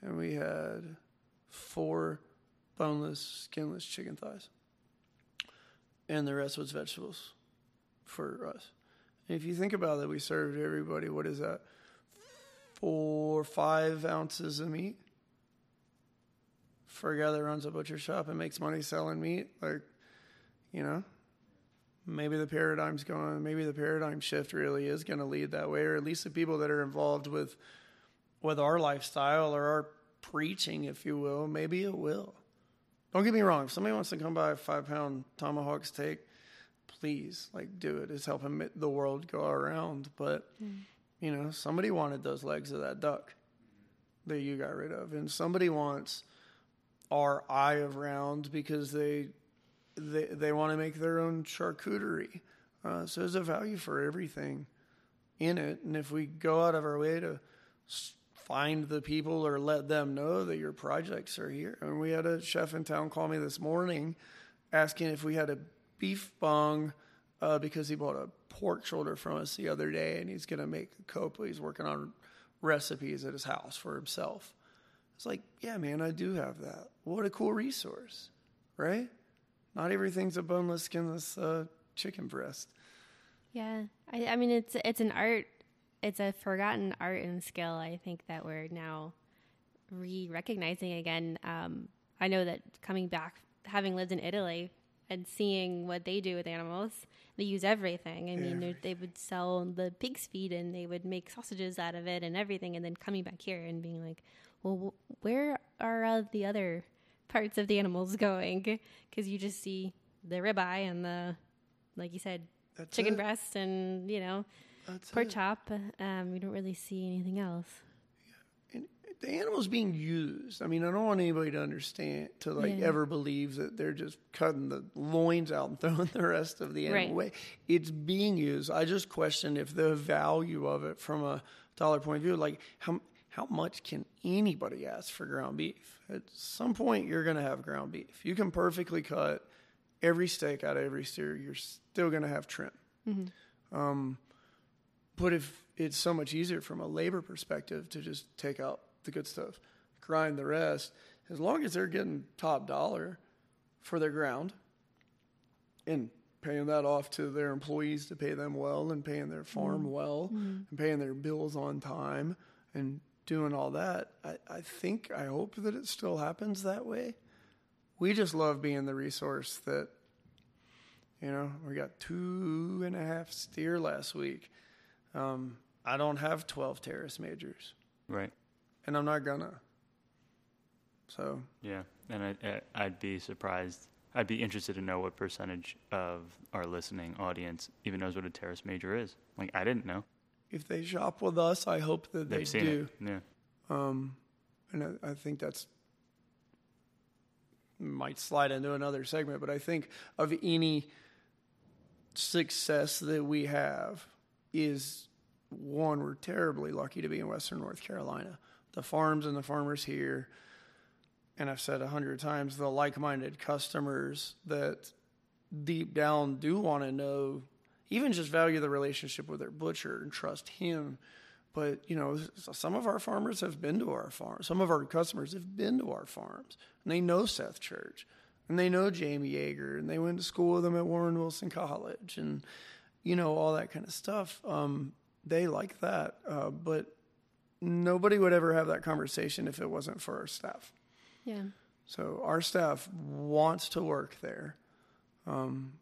and we had four boneless, skinless chicken thighs. And the rest was vegetables for us. And if you think about it, we served everybody, what is that? Four, five ounces of meat for a guy that runs a butcher shop and makes money selling meat. Like, you know, maybe the paradigm's going, maybe the paradigm shift really is going to lead that way, or at least the people that are involved with with our lifestyle or our preaching, if you will, maybe it will. Don't get me wrong. If somebody wants to come buy a five pound tomahawk steak, please, like, do it. It's helping the world go around. But, you know, somebody wanted those legs of that duck that you got rid of, and somebody wants our eye of round because they they they want to make their own charcuterie. Uh, so there's a value for everything in it, and if we go out of our way to find the people or let them know that your projects are here. Mean, we had a chef in town call me this morning asking if we had a beef bung uh, because he bought a pork shoulder from us the other day, and he's gonna make a coppa. He's working on recipes at his house for himself. It's like, yeah, man, I do have that. What a cool resource, right? Not everything's a boneless, skinless uh, chicken breast. Yeah, I, I mean it's it's an art. It's a forgotten art and skill. I think that we're now re-recognizing again. Um, I know that coming back, having lived in Italy and seeing what they do with animals, they use everything. I mean, they- they would sell the pig's feet and they would make sausages out of it and everything. And then coming back here and being like, well, wh- where are all the other parts of the animals going? Because you just see the ribeye and the, like you said, That's chicken it. breast and you know That's pork it. chop. Um, you don't really see anything else. The animal's being used. I mean, I don't want anybody to understand to like Yeah. ever believe that they're just cutting the loins out and throwing the rest of the animal Right. away. It's being used. I just question if the value of it from a dollar point of view, like how how much can anybody ask for ground beef? At some point, you're going to have ground beef. You can perfectly cut every steak out of every steer. You're still going to have trim. Um, but if it's so much easier from a labor perspective to just take out the good stuff, grind the rest, as long as they're getting top dollar for their ground and paying that off to their employees to pay them well and paying their farm well and paying their bills on time and doing all that, I, I think, I hope that it still happens that way. We just love being the resource that you know, we got two and a half steer last week. Um, I don't have 12 teres majors, Right. And I'm not gonna. So, Yeah, and I, I'd be surprised. I'd be interested to know what percentage of our listening audience even knows what a teres major is. Like, I didn't know. if they shop with us, I hope that They've they do. it. Yeah. Um, and I, I think that's might slide into another segment, but I think of any success that we have is one, we're terribly lucky to be in Western North Carolina. The farms and the farmers here, and I've said a hundred times, the like minded customers that deep down do want to know, even just value the relationship with their butcher and trust him. But, you know, some of our farmers have been to our farms. Some of our customers have been to our farms, and they know Seth Church, and they know Jamie Yeager, and they went to school with him at Warren Wilson College, and, you know, all that kind of stuff. Um, they like that. Uh, but nobody would ever have that conversation if it wasn't for our staff. Yeah. So our staff wants to work there. Um,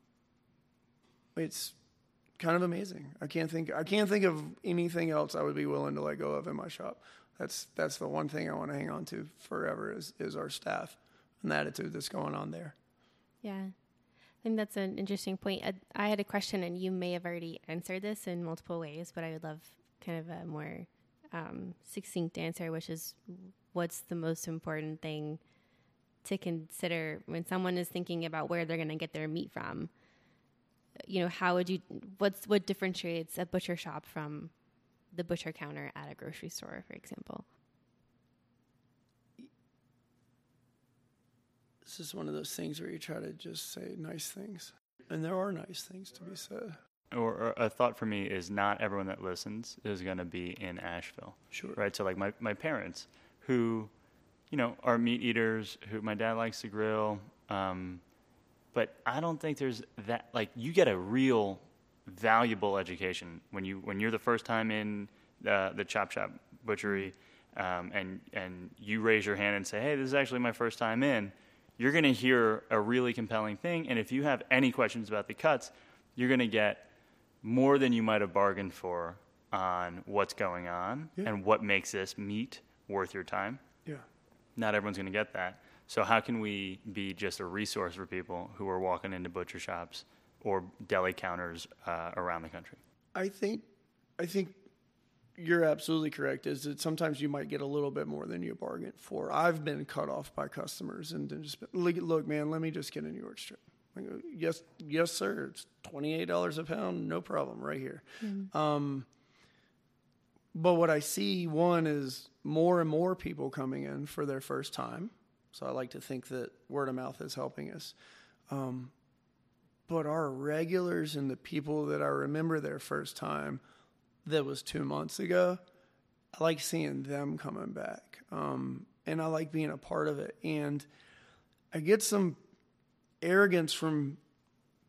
it's kind of amazing. I can't think. I can't think of anything else I would be willing to let go of in my shop. That's that's the one thing I want to hang on to forever is is our staff and the attitude that's going on there. Yeah. I think that's an interesting point. I, I had a question, and you may have already answered this in multiple ways, but I would love kind of a more um, succinct answer, which is what's the most important thing to consider when someone is thinking about where they're going to get their meat from? You know, how would you, what's, what differentiates a butcher shop from the butcher counter at a grocery store, for example? This is one of those things where you try to just say nice things, and there are nice things to be said. Or, or a thought for me is not everyone that listens is going to be in Asheville. Sure. right? So like my, my parents who, you know, are meat eaters, who my dad likes to grill, um, but I don't think there's that like you get a real valuable education when you when you're the first time in uh, the chop shop butchery, um, and and you raise your hand and say, hey, this is actually my first time in. You're going to hear a really compelling thing, and if you have any questions about the cuts, you're going to get more than you might have bargained for on what's going on Yeah. and what makes this meat worth your time. Yeah. Not everyone's going to get that. So how can we be just a resource for people who are walking into butcher shops or deli counters uh, around the country? I think, I think you're absolutely correct. Is that sometimes you might get a little bit more than you bargained for. I've been cut off by customers and just been, look, look, man, let me just get a New York strip. I go, yes, yes, sir. It's twenty eight dollars a pound, no problem, right here. Um, but what I see, one is more and more people coming in for their first time. So I like to think that word of mouth is helping us. Um, but our regulars and the people that I remember their first time that was two months ago, I like seeing them coming back. Um, and I like being a part of it. And I get some arrogance from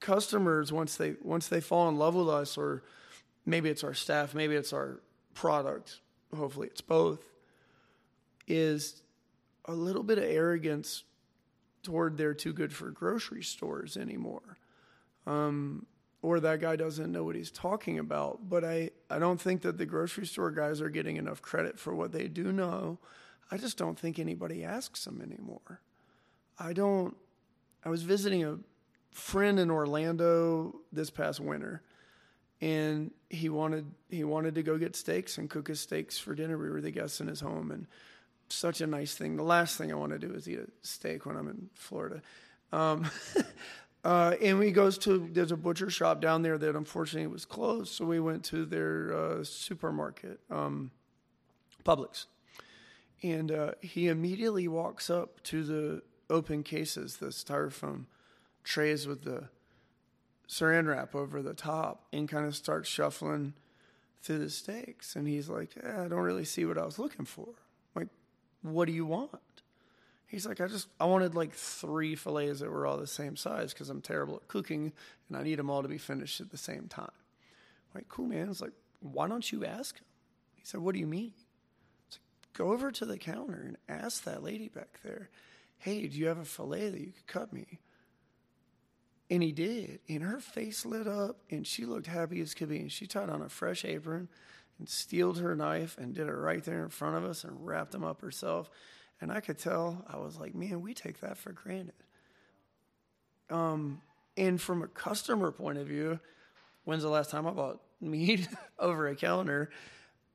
customers once they once they fall in love with us or maybe it's our staff, maybe it's our product, hopefully it's both, is a little bit of arrogance toward they're too good for grocery stores anymore. Um, or that guy doesn't know what he's talking about. But I, I don't think that the grocery store guys are getting enough credit for what they do know. I just don't think anybody asks them anymore. I don't. I was visiting a friend in Orlando this past winter, and he wanted he wanted to go get steaks and cook his steaks for dinner. We were the guests in his home, and such a nice thing. The last thing I want to do is eat a steak when I'm in Florida. Um, uh, and we goes to there's a butcher shop down there that unfortunately was closed, so we went to their uh, supermarket, um, Publix, and uh, he immediately walks up to the open cases, the styrofoam trays with the saran wrap over the top, and kind of starts shuffling through the steaks. And he's like, eh, "I don't really see what I was looking for." like, what do you want? He's like, I just, I wanted like three fillets that were all the same size because I'm terrible at cooking and I need them all to be finished at the same time. I'm like, cool, man. It's like, why don't you ask him? He said, what do you mean? It's like, go over to the counter and ask that lady back there, hey, do you have a fillet that you could cut me? And he did. And her face lit up and she looked happy as could be. And she tied on a fresh apron and steeled her knife and did it right there in front of us and wrapped them up herself. And I could tell, I was like, man, we take that for granted. Um, and from a customer point of view, when's the last time I bought meat over a counter?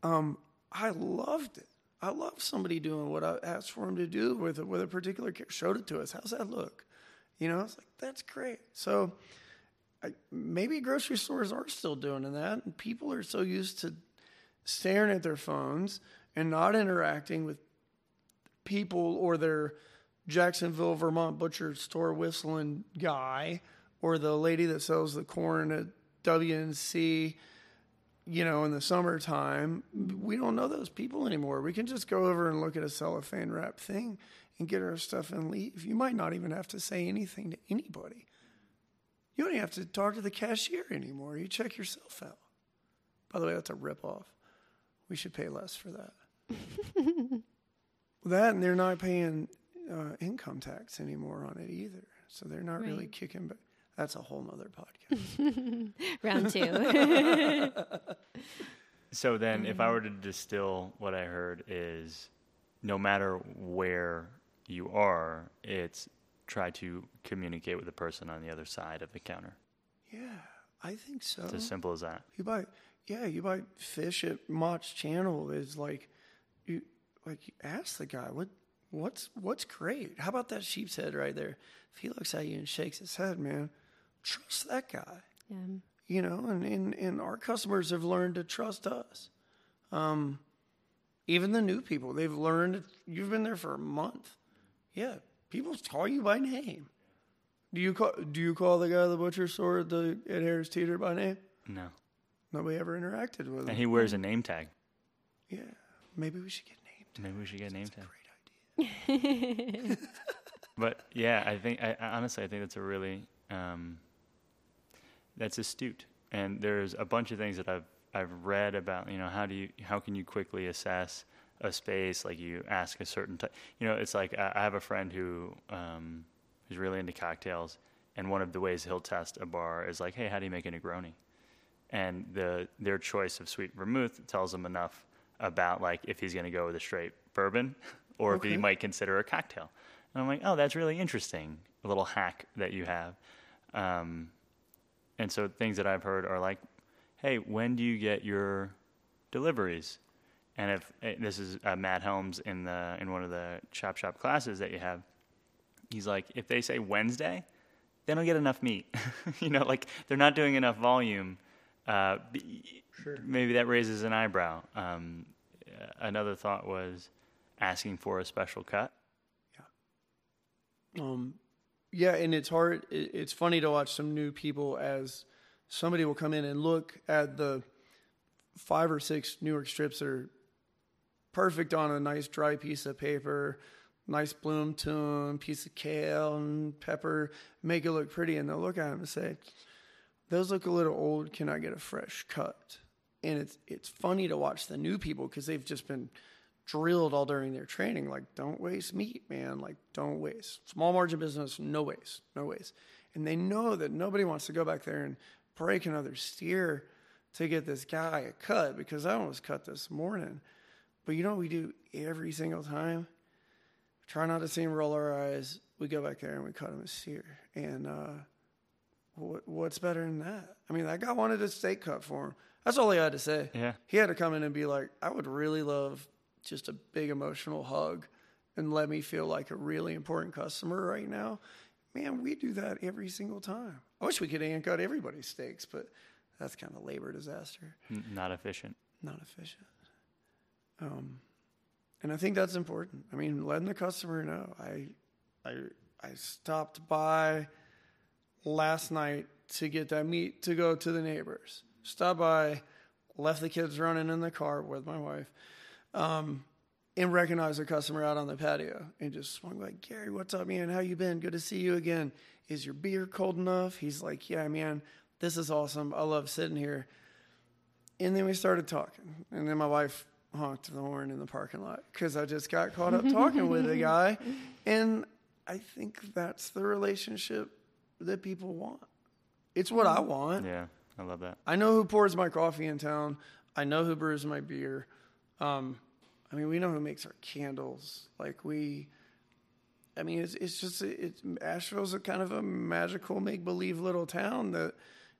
Um, I loved it. I love somebody doing what I asked for them to do with a, with a particular care. Showed it to us. How's that look? You know, it's like that's great. So I, maybe grocery stores are still doing that, and people are so used to staring at their phones and not interacting with people or their Jacksonville, Vermont butcher store whistling guy or the lady that sells the corn at WNC, you know, in the summertime. We don't know those people anymore. We can just go over and look at a cellophane wrap thing and get our stuff and leave. You might not even have to say anything to anybody. You don't even have to talk to the cashier anymore. You check yourself out. By the way, that's a ripoff. We should pay less for that. that and they're not paying uh, income tax anymore on it either. So they're not right. really kicking back. That's a whole nother podcast. Round two. so then, if I were to distill what I heard is no matter where you are, it's try to communicate with the person on the other side of the counter. Yeah, I think so. It's as simple as that. You buy, yeah, you buy fish at Mott's Channel is like, you like you ask the guy what what's what's great. How about that sheep's head right there? If he looks at you and shakes his head, man, trust that guy. Yeah. You know, and, and, and our customers have learned to trust us. Um, even the new people, they've learned. You've been there for a month. Yeah, people call you by name. Do you call Do you call the guy at the butcher store at the at Harris Teeter by name? No. Nobody ever interacted with him. And he wears a name tag. Yeah, maybe we should get named. Maybe we should get a name tag. Great idea. but yeah, I think I, honestly I think that's a really um, that's astute. And there's a bunch of things that I've I've read about. You know, how do you how can you quickly assess a space? Like you ask a certain type. You know, it's like I, I have a friend who um, is really into cocktails, and one of the ways he'll test a bar is like, hey, how do you make a Negroni? And the their choice of sweet vermouth tells them enough about like if he's going to go with a straight bourbon or okay. if he might consider a cocktail. And I'm like, oh, that's really interesting. A little hack that you have. Um, and so things that I've heard are like, hey, when do you get your deliveries? And if eh, this is uh, Matt Helms in the in one of the chop shop classes that you have, he's like, if they say Wednesday, they don't get enough meat. you know, like they're not doing enough volume. Uh, Sure. Maybe that raises an eyebrow. Um, another thought was asking for a special cut. Yeah. Um, Yeah, and it's hard. It's funny to watch some new people as somebody will come in and look at the five or six New York strips that are perfect on a nice dry piece of paper, nice bloom tune, piece of kale and pepper, make it look pretty, and they'll look at them and say, "Those look a little old. Can I get a fresh cut?" And it's it's funny to watch the new people because they've just been drilled all during their training like don't waste meat man. Like don't waste. Small margin business no waste no waste. And they know that nobody wants to go back there and break another steer to get this guy a cut because i almost cut this morning. But you know what we do every single time? Try not to see him roll our eyes. We go back there and we cut him a steer. And uh what, what's better than that? I mean that guy wanted a steak cut for him. That's all he had to say. Yeah. he had to come in and be like, I would really love just a big emotional hug and let me feel like a really important customer right now. Man, we do that every single time. I wish we could hand cut everybody's steaks, but that's kind of a labor disaster, not efficient. not efficient. Um, and I think that's important. I mean, letting the customer know. I, I, I stopped by last night to get that meat to go to the neighbors. Stopped by, left the kids running in the car with my wife, um, and recognized a customer out on the patio and just swung like, Gary, what's up, man? How you been? Good to see you again. Is your beer cold enough? He's like, Yeah, man, this is awesome. I love sitting here. And then we started talking, and then my wife honked the horn in the parking lot because I just got caught up talking with a guy, and I think that's the relationship that people want. It's what I want. Yeah, I love that. I know who pours my coffee in town. I know who brews my beer. Um, I mean, we know who makes our candles. Like we, I mean, it's it's just it's Asheville's a kind of a magical make believe little town that,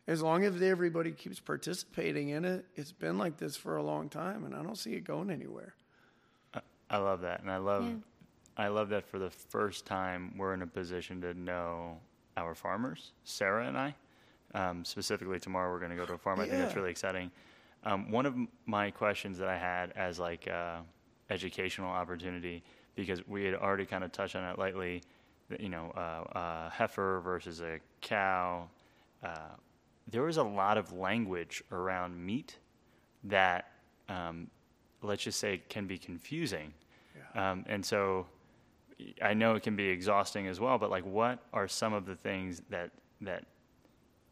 as long as everybody keeps participating in it, it's been like this for a long time, and I don't see it going anywhere. I love that, and I love, Yeah. I love that for the first time we're in a position to know our farmers, Sarah and I. Um, specifically, tomorrow we're going to go to a farm. I think that's really exciting. Um, one of my questions that I had as like uh, educational opportunity, because we had already kind of touched on it lightly, you know, uh, uh, heifer versus a cow. Uh, there was a lot of language around meat that, um, let's just say, can be confusing. Um, and so I know it can be exhausting as well, but like, what are some of the things that that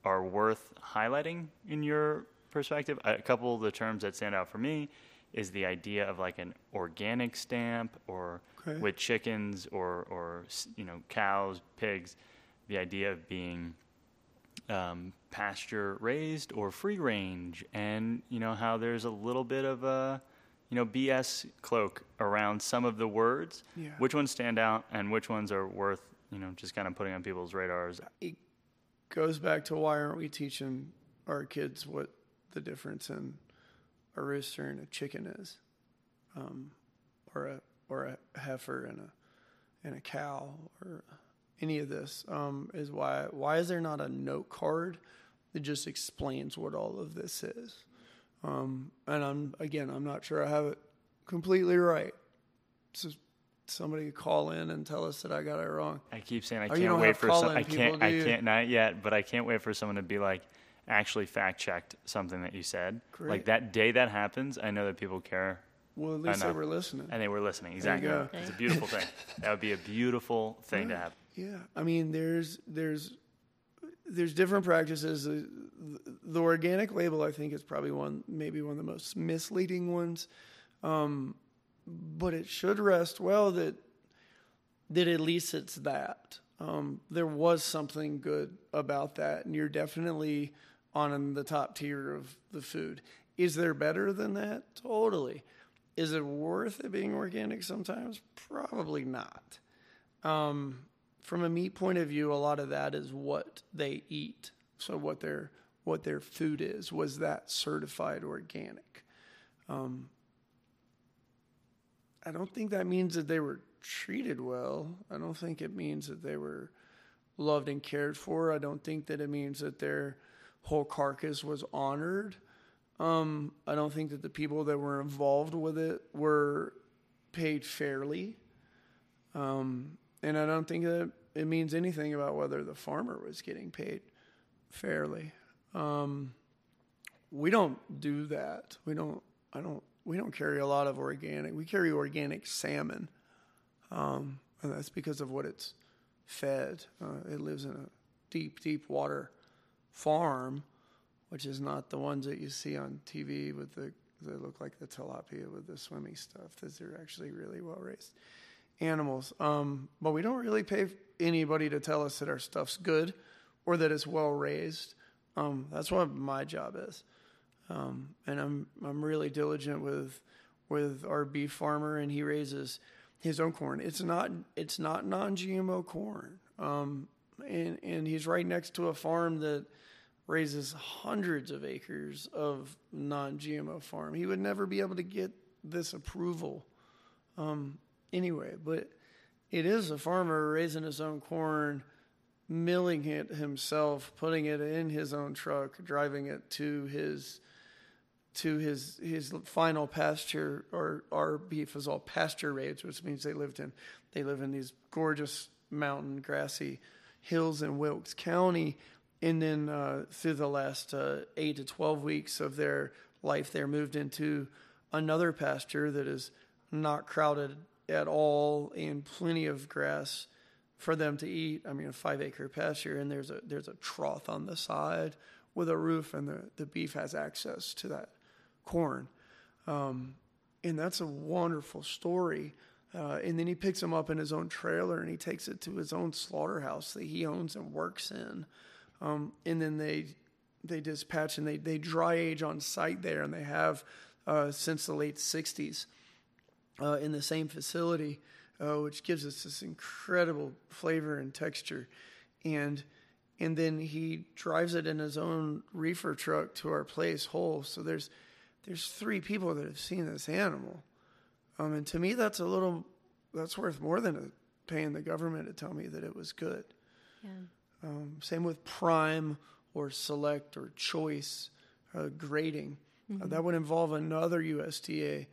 are worth highlighting in your perspective? A couple of the terms that stand out for me is the idea of like an organic stamp, or Okay. with chickens, or or you know cows, pigs. The idea of being um, pasture raised or free range, and you know how there's a little bit of a you know BS cloak around some of the words. Yeah. Which ones stand out, and which ones are worth you know just kind of putting on people's radars? It goes back to why aren't we teaching our kids what the difference in a rooster and a chicken is, um, or a or a heifer and a and a cow or any of this um, is why why is there not a note card that just explains what all of this is? Um, and I'm again I'm not sure I have it completely right. So somebody call in and tell us that I got it wrong. I keep saying I you can't wait for some. I can't. people, I can't not yet, but I can't wait for someone to be like, actually fact checked something that you said. Great. Like that day that happens, I know that people care Well, at least they were listening. and they were listening. Exactly. go. It's a beautiful thing. That would be a beautiful thing to have. Yeah, I mean, there's there's there's different practices. The, the organic label, I think, is probably one, maybe one of the most misleading ones. Um, but it should rest well that that at least it's that. Um, there was something good about that, and you're definitely on the top tier of the food. Is there better than that? Totally. Is it worth it being organic sometimes? Probably not. Um, from a meat point of view, a lot of that is what they eat. So what their what their food is was that certified organic. Um, I don't think that means that they were treated well. I don't think it means that they were loved and cared for. I don't think that it means that their whole carcass was honored. Um, I don't think that the people that were involved with it were paid fairly. Um, and I don't think that it means anything about whether the farmer was getting paid fairly. Um, we don't do that. We don't. I don't. We don't carry a lot of organic. We carry organic salmon, um, and that's because of what it's fed. Uh, it lives in a deep, deep water farm, which is not the ones that you see on TV with the they look like the tilapia with the swimmy stuff. Those are actually really well raised animals. Um, but we don't really pay anybody to tell us that our stuff's good or that it's well raised. Um, that's what my job is. Um, and I'm I'm really diligent with with our beef farmer, and he raises his own corn. It's not it's not non-GMO corn, um, and and he's right next to a farm that raises hundreds of acres of non-GMO farm. He would never be able to get this approval um, anyway, but it is a farmer raising his own corn, milling it himself, putting it in his own truck, driving it to his to his his final pasture or our beef is all pasture raised, which means they lived in they live in these gorgeous mountain grassy hills in Wilkes County and then uh, through the last uh, eight to 12 weeks of their life, they're moved into another pasture that is not crowded at all and plenty of grass for them to eat. I mean, a five acre pasture, and there's a there's a trough on the side with a roof, and the, the beef has access to that corn. Um, and that's a wonderful story. Uh, and then he picks them up in his own trailer and he takes it to his own slaughterhouse that he owns and works in. Um, and then they they dispatch and they, they dry age on site there, and they have uh, since the late 60s uh, in the same facility, uh, which gives us this incredible flavor and texture. And and then he drives it in his own reefer truck to our place whole. So there's there's three people that have seen this animal, um, and to me that's a little that's worth more than a, paying the government to tell me that it was good. Yeah. Um, same with prime or select or choice uh, grading. Uh, mm-hmm. Uh, that would involve another USDA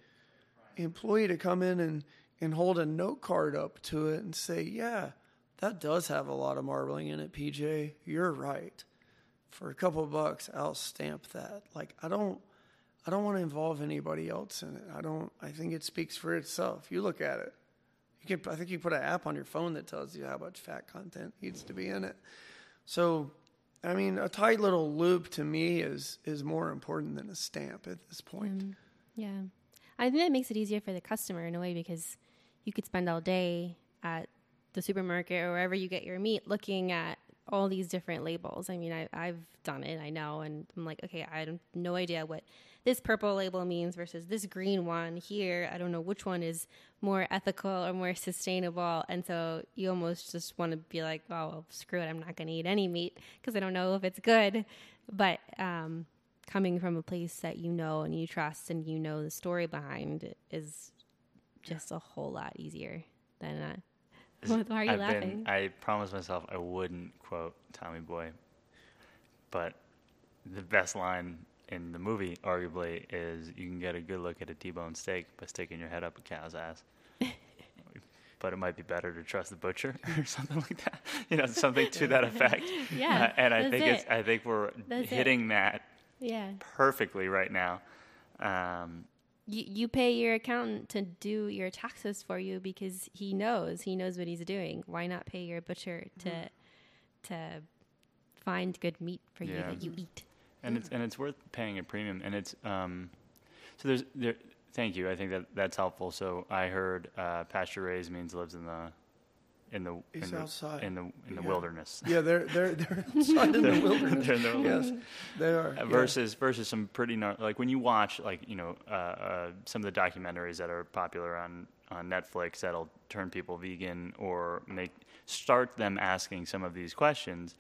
employee to come in and, and hold a note card up to it and say, yeah, that does have a lot of marbling in it, PJ. You're right. For a couple bucks, I'll stamp that. Like I don't I don't want to involve anybody else in it. I don't I think it speaks for itself. You look at it. You I think you put an app on your phone that tells you how much fat content needs to be in it. So, I mean, a tight little loop to me is is more important than a stamp at this point. Mm, yeah, I think that makes it easier for the customer in a way because you could spend all day at the supermarket or wherever you get your meat looking at all these different labels. I mean, I, I've done it, I know, and I'm like, okay, I have no idea what this purple label means versus this green one here. I don't know which one is more ethical or more sustainable. And so you almost just want to be like, oh, well, screw it. I'm not going to eat any meat because I don't know if it's good. But um, coming from a place that you know and you trust and you know the story behind is just a whole lot easier than that. why are you I've laughing? Been, I promised myself I wouldn't quote Tommy Boy, but the best line in the movie, arguably, is you can get a good look at a T-bone steak by sticking your head up a cow's ass. but it might be better to trust the butcher or something like that. You know, something to that effect. Yeah, uh, and I think it. it's. I think we're that's hitting it. that. Yeah. Perfectly right now. Um, you, you pay your accountant to do your taxes for you because he knows he knows what he's doing. Why not pay your butcher to mm-hmm. to find good meat for yeah. you that you eat? And it's and it's worth paying a premium. And it's um, so there's there. Thank you. I think that that's helpful. So I heard uh, pasture raised means lives in the in the He's in outside. the in the in the yeah. wilderness. Yeah, they're they're they're outside in the wilderness. they're in the wilderness. Yes, they are. Uh, versus yeah. versus some pretty like when you watch like you know uh, uh, some of the documentaries that are popular on on Netflix that'll turn people vegan or make start them asking some of these questions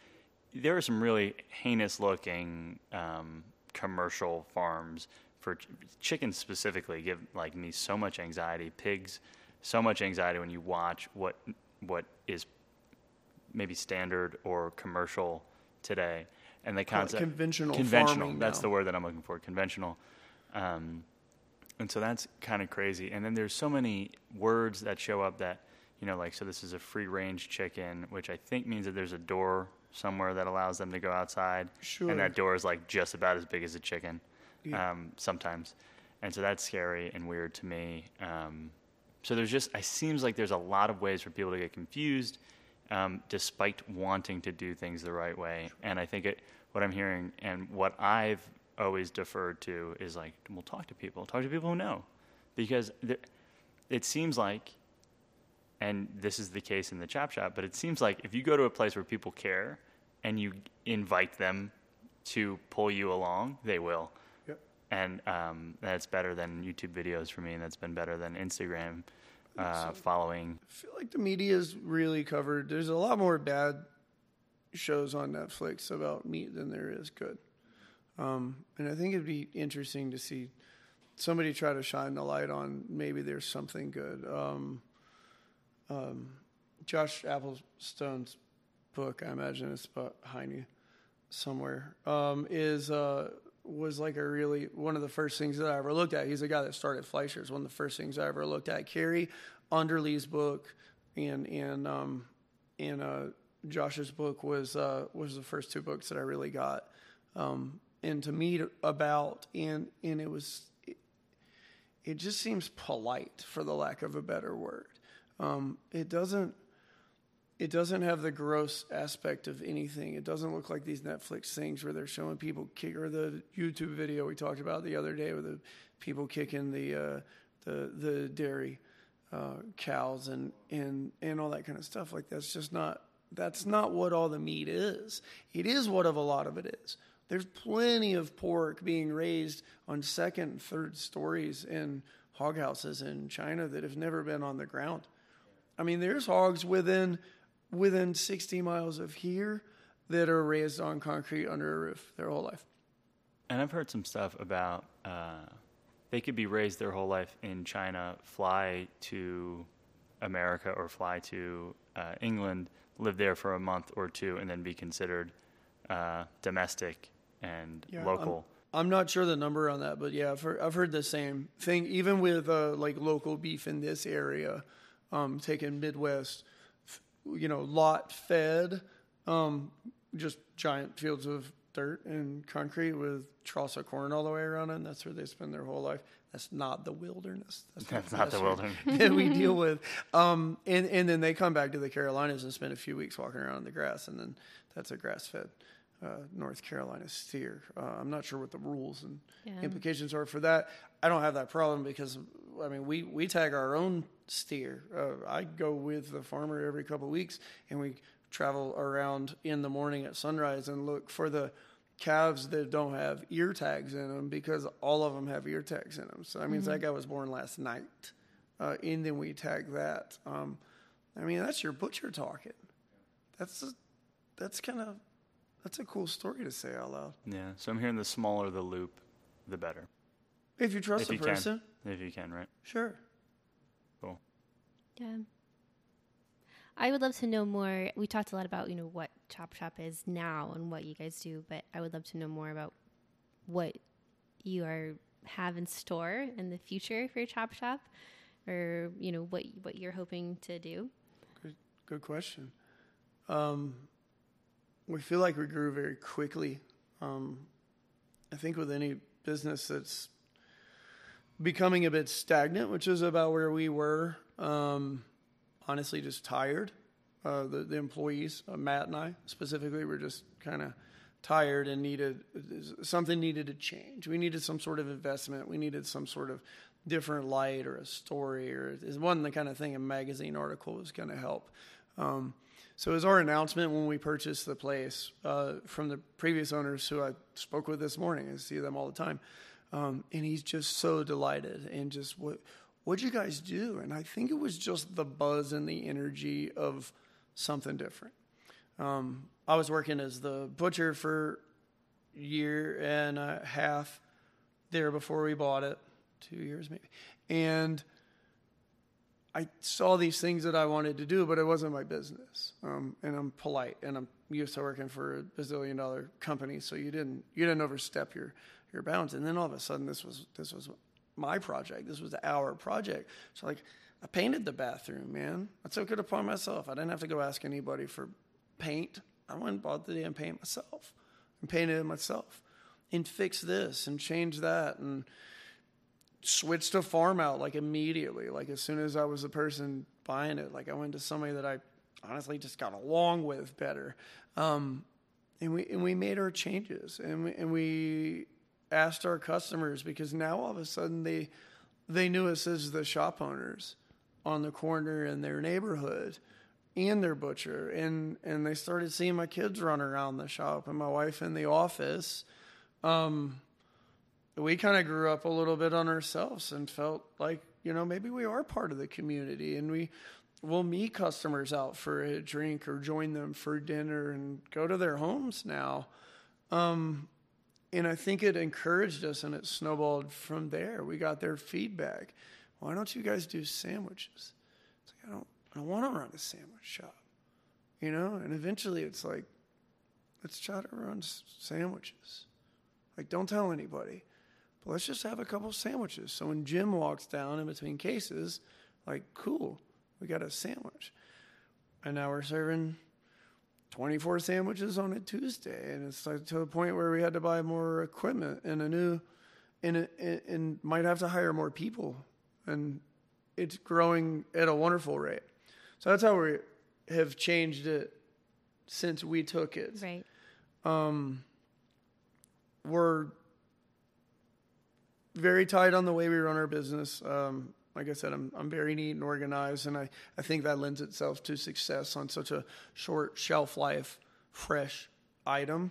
there are some really heinous looking um, commercial farms for ch- chickens specifically give like me so much anxiety. Pigs so much anxiety when you watch what what is maybe standard or commercial today. And the concept conventional conventional. that's now. the word that i'm looking for conventional. Um, and so that's kind of crazy. And then there's so many words that show up that you know, like so this is a free range chicken, which I think means that there's a door somewhere that allows them to go outside, Sure. and that door is like just about as big as a chicken, Yeah. um, sometimes, and so that's scary and weird to me. Um, so there's just it seems like there's a lot of ways for people to get confused, um, despite wanting to do things the right way. And I think it, what I'm hearing and what I've always deferred to is like, well, talk to people, talk to people who know, because there, it seems like, and this is the case in the chop shop, but it seems like if you go to a place where people care and you invite them to pull you along, they will Yep. and um, that's better than YouTube videos for me, and that's been better than Instagram uh, following. I feel like the media is really covered. There's a lot more bad shows on Netflix about meat than there is good. Um, and I think it'd be interesting to see somebody try to shine the light on maybe there's something good. Um, um, Josh Applestone's book, I imagine it's behind you somewhere, um, is uh, was like a really one of the first things that I ever looked at. He's the guy that started Fleisher's. One of the first things I ever looked at. Carrie Underley's book and and um, and uh, Josh's book was uh, was the first two books that I really got um, into meet about, and and it was it, it just seems polite for the lack of a better word. Um, it doesn't it doesn't have the gross aspect of anything. It doesn't look like these Netflix things where they're showing people kick or the YouTube video we talked about the other day with the people kicking the uh, the the dairy uh, cows and and and all that kind of stuff. Like that's just not that's not what all the meat is. It is what of a lot of it is. There's plenty of pork being raised on second third stories in hog houses in China that have never been on the ground. I mean, there's hogs within within 60 miles of here that are raised on concrete under a roof their whole life. And I've heard some stuff about uh, they could be raised their whole life in China, fly to America or fly to uh, England, live there for a month or two, and then be considered uh, domestic and Yeah, local. I'm not sure the number on that, but yeah, I've heard, I've heard the same thing. Even with uh, like local beef in this area, um, taking Midwest, you know, lot fed, um, just giant fields of dirt and concrete with troughs of corn all the way around it. And that's where they spend their whole life. That's not the wilderness. That's not the wilderness. that we deal with. Um, and, and then they come back to the Carolinas and spend a few weeks walking around in the grass, and then that's a grass fed uh, North Carolina steer. Uh, I'm not sure what the rules and Yeah. implications are for that. I don't have that problem because, I mean, we, we tag our own steer. Uh, I go with the farmer every couple of weeks, and we travel around in the morning at sunrise and look for the calves that don't have ear tags in them because all of them have ear tags in them. So that means that guy was born last night. Uh, and then we tag that. Um, I mean, that's your butcher talking. That's a, that's kind of that's a cool story to say out loud. yeah. So I'm hearing the smaller the loop, the better. If you trust if the you person, can, if you can, right? sure. Cool. Yeah. I would love to know more. We talked a lot about, you know, what Chop Shop is now and what you guys do, but I would love to know more about what you are have in store in the future for Chop Shop or, you know, what what you're hoping to do. Good question. Um, we feel like we grew very quickly. Um, I think with any business that's becoming a bit stagnant, which is about where we were, um, honestly, just tired. Uh, the, the employees, uh, Matt and I specifically, were just kind of tired and needed something needed to change. We needed some sort of investment. We needed some sort of different light or a story or it wasn't the kind of thing a magazine article was going to help. Um, so it was our announcement when we purchased the place uh, from the previous owners who I spoke with this morning. I see them all the time. Um, and he's just so delighted and just what what'd you guys do? And I think it was just the buzz and the energy of something different. Um, I was working as the butcher for a year and a half there before we bought it, two years maybe, and I saw these things that I wanted to do, but it wasn't my business. Um, and I'm polite, and I'm used to working for a bazillion dollar company, so you didn't you didn't overstep your your bounds. And then all of a sudden, this was this was my project. This was our project. So like, I painted the bathroom, man. I took it upon myself. I didn't have to go ask anybody for paint. I went and bought the damn paint myself and painted it myself and fixed this and changed that and switched to farm out like immediately. Like as soon as I was the person buying it, like I went to somebody that I honestly just got along with better. Um, and we and we made our changes and we, and we asked our customers because now all of a sudden they they knew us as the shop owners on the corner in their neighborhood and their butcher and and they started seeing my kids run around the shop and my wife in the office um, we kind of grew up a little bit on ourselves and felt like you know maybe we are part of the community and we will meet customers out for a drink or join them for dinner and go to their homes now. Um, and i think it encouraged us and it snowballed from there. We got their feedback. Why don't you guys do sandwiches? Like, i don't i don't want to run a sandwich shop. You know and eventually it's like let's try to run sandwiches. Like don't tell anybody but let's just have a couple sandwiches. So when Jim walks down in between cases, like, cool, we got a sandwich. And now we're serving 24 sandwiches on a Tuesday. And it's like to the point where we had to buy more equipment and a new, and, a, and might have to hire more people. And it's growing at a wonderful rate. So that's how we have changed it since we took it. Right. Um, we're very tight on the way we run our business. Um, like I said, I'm, I'm very neat and organized, and I, I think that lends itself to success on such a short shelf life, fresh item.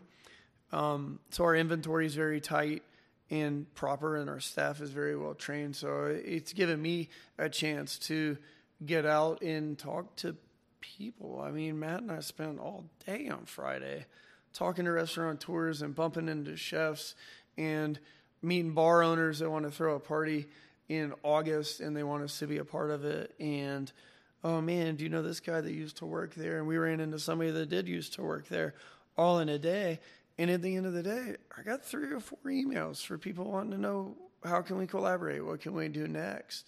Um, so our inventory is very tight and proper, and our staff is very well trained. So it's given me a chance to get out and talk to people. I mean, Matt and I spent all day on Friday talking to restaurateurs and bumping into chefs and meeting bar owners that want to throw a party in August and they want us to be a part of it. And oh man, do you know this guy that used to work there? And we ran into somebody that did used to work there all in a day. And at the end of the day, I got three or four emails for people wanting to know how can we collaborate? What can we do next?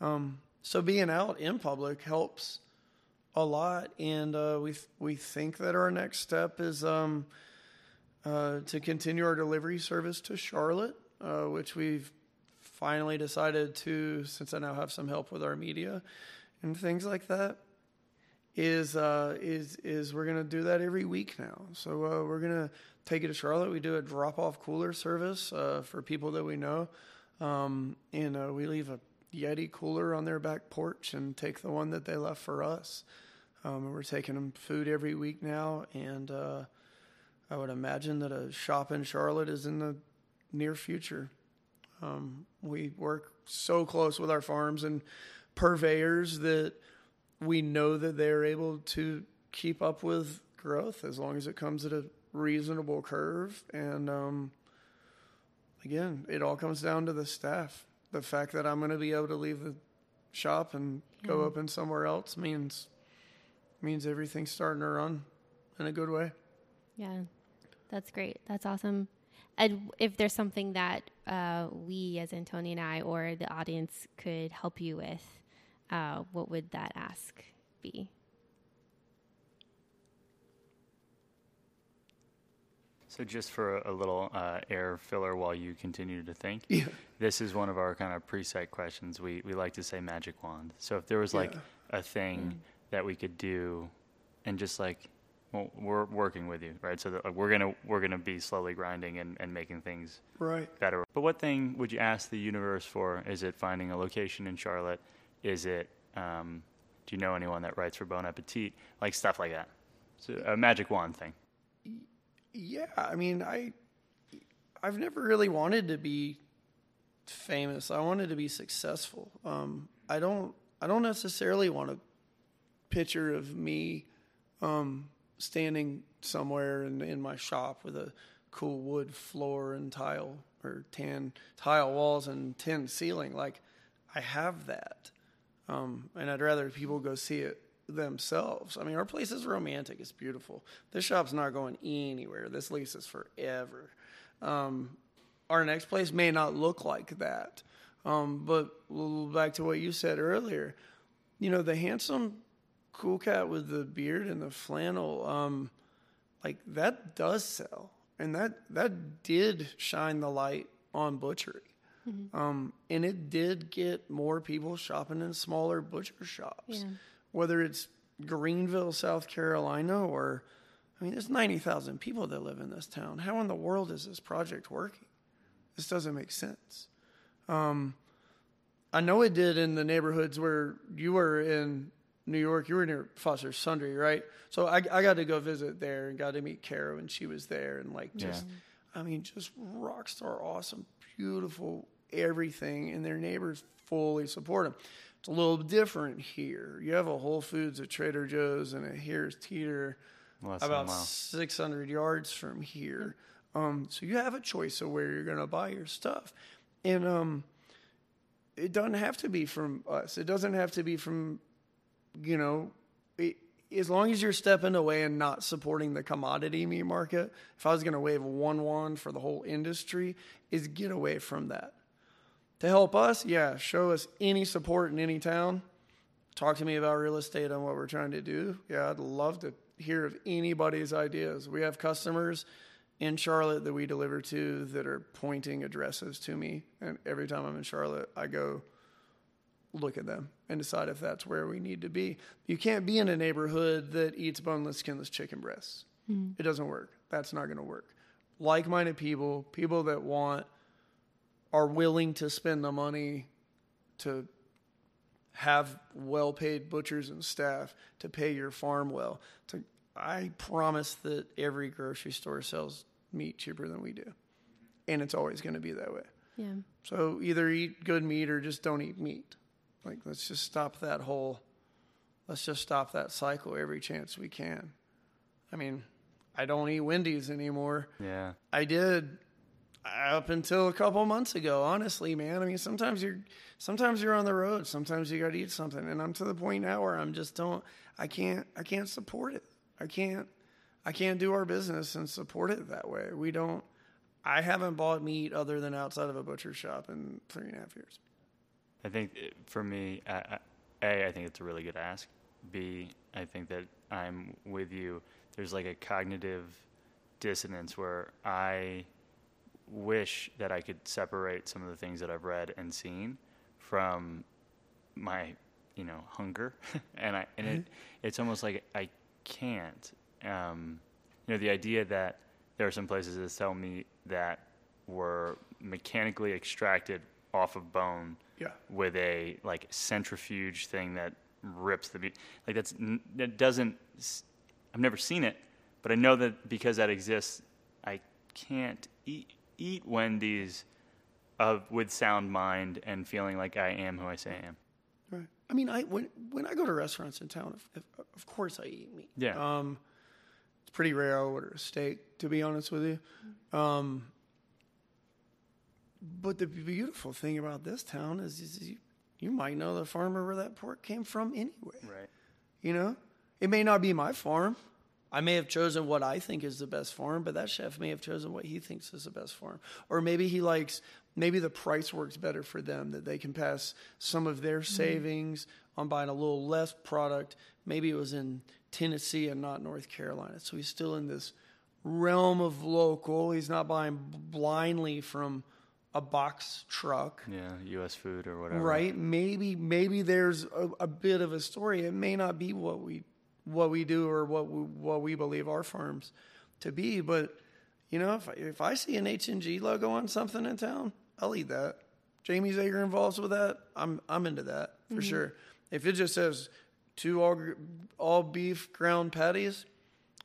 Um, so being out in public helps a lot, and uh, we we think that our next step is um, uh, to continue our delivery service to Charlotte uh, which we've finally decided to, since I now have some help with our media and things like that, is uh, is is we're gonna do that every week now. So uh, we're gonna take it to Charlotte. We do a drop off cooler service uh, for people that we know, um, and uh, we leave a Yeti cooler on their back porch and take the one that they left for us. Um, we're taking them food every week now, and uh, I would imagine that a shop in Charlotte is in the near future. Um, we work so close with our farms and purveyors that we know that they're able to keep up with growth as long as it comes at a reasonable curve. And um, again, it all comes down to the staff. The fact that I'm going to be able to leave the shop and go mm. open somewhere else means means everything's starting to run in a good way. Yeah, that's great. That's awesome. And if there's something that uh, we, as Antoni and I, or the audience, could help you with, uh, what would that ask be? So, just for a little uh, air filler while you continue to think, yeah. this is one of our kind of pre-site questions. We we like to say magic wand. So, if there was like yeah. a thing mm. that we could do, and just like well, we're working with you, right? So that, we're gonna we're gonna be slowly grinding and, and making things right better. But what thing would you ask the universe for? Is it finding a location in Charlotte? Is it um, do you know anyone that writes for Bon Appetit? Like stuff like that. So a magic wand thing. Yeah, I mean, I I've never really wanted to be famous. I wanted to be successful. Um, I don't I don't necessarily want a picture of me um, standing somewhere in, in my shop with a cool wood floor and tile or tan tile walls and tin ceiling. Like I have that. Um, and I'd rather people go see it themselves. I mean, our place is romantic. It's beautiful. This shop's not going anywhere. This lease is forever. Um, our next place may not look like that. Um, but back to what you said earlier, you know, the handsome cool cat with the beard and the flannel, um, like that does sell, and that that did shine the light on butchery. Um, and it did get more people shopping in smaller butcher shops, Yeah. whether it's Greenville, South Carolina, or I mean, there's 90,000 people that live in this town. How in the world is this project working? This doesn't make sense. Um, I know it did in the neighborhoods where you were in New York. You were near Foster Sundry, right? So I, I got to go visit there and got to meet Kara when she was there, and like just, I mean, just rock star, awesome, beautiful, everything, and their neighbors fully support them. It's a little different here. You have a Whole Foods, a Trader Joe's, and a Harris Teeter Less about 600 yards from here. Um, so you have a choice of where you're going to buy your stuff. And um, it doesn't have to be from us. It doesn't have to be from, you know, it, as long as you're stepping away and not supporting the commodity meat market. If I was going to wave one wand for the whole industry, is get away from that. To help us, yeah, show us any support in any town talk to me about real estate and what we're trying to do. Yeah, I'd love to hear of anybody's ideas. We have customers in Charlotte that we deliver to that are pointing addresses to me. And every time I'm in Charlotte, I go look at them and decide if that's where we need to be. You can't be in a neighborhood that eats boneless, skinless chicken breasts. Hmm. It doesn't work. That's not going to work. Like minded people, people that want, are willing to spend the money to have well paid butchers and staff to pay your farm well. To, I promise that every grocery store sells meat cheaper than we do. And it's always going to be that way. Yeah. So either eat good meat or just don't eat meat. Like, let's just stop that whole, let's just stop that cycle every chance we can. I mean, I don't eat Wendy's anymore. Yeah. I did uh, up until a couple months ago. Honestly, man. I mean, sometimes you're sometimes you're on the road. Sometimes you got to eat something, and I'm to the point now where I'm just don't. I can't. I can't support it. I can't. I can't do our business and support it that way. We don't. I haven't bought meat other than outside of a butcher shop in three and a half years. I think for me, a I think it's a really good ask. B, I think that I'm with you. There's like a cognitive dissonance where I wish that I could separate some of the things that I've read and seen from my, you know, hunger, and I and it it's almost like I can't. Um, you know, the idea that there are some places that sell meat that were mechanically extracted off of bone Yeah. with a like centrifuge thing that rips the meat. Like that's that doesn't. I've never seen it, but I know that because that exists, I can't eat eat Wendy's of with sound mind and feeling like I am who I say I am. Right. I mean, I when when I go to restaurants in town, of, of, of course I eat meat. Yeah. Um, it's pretty rare I order a steak, to be honest with you. Um, but the beautiful thing about this town is, is you, you might know the farmer where that pork came from anyway. Right. You know, it may not be my farm. I may have chosen what I think is the best farm, but that chef may have chosen what he thinks is the best farm. Or maybe he likes, maybe the price works better for them, that they can pass some of their mm-hmm. savings on buying a little less product. Maybe it was in Tennessee and not North Carolina. So he's still in this realm of local. He's not buying blindly from a box truck. Yeah. U.S. food or whatever. Right? Maybe maybe there's a, a bit of a story. It may not be what we what we do or what we, what we believe our farms to be, but you know, if I, if I see an H and G logo on something in town, I'll eat that. Jamie's Acre involves with that. I'm I'm into that for mm-hmm. sure. If it just says two all all beef ground patties,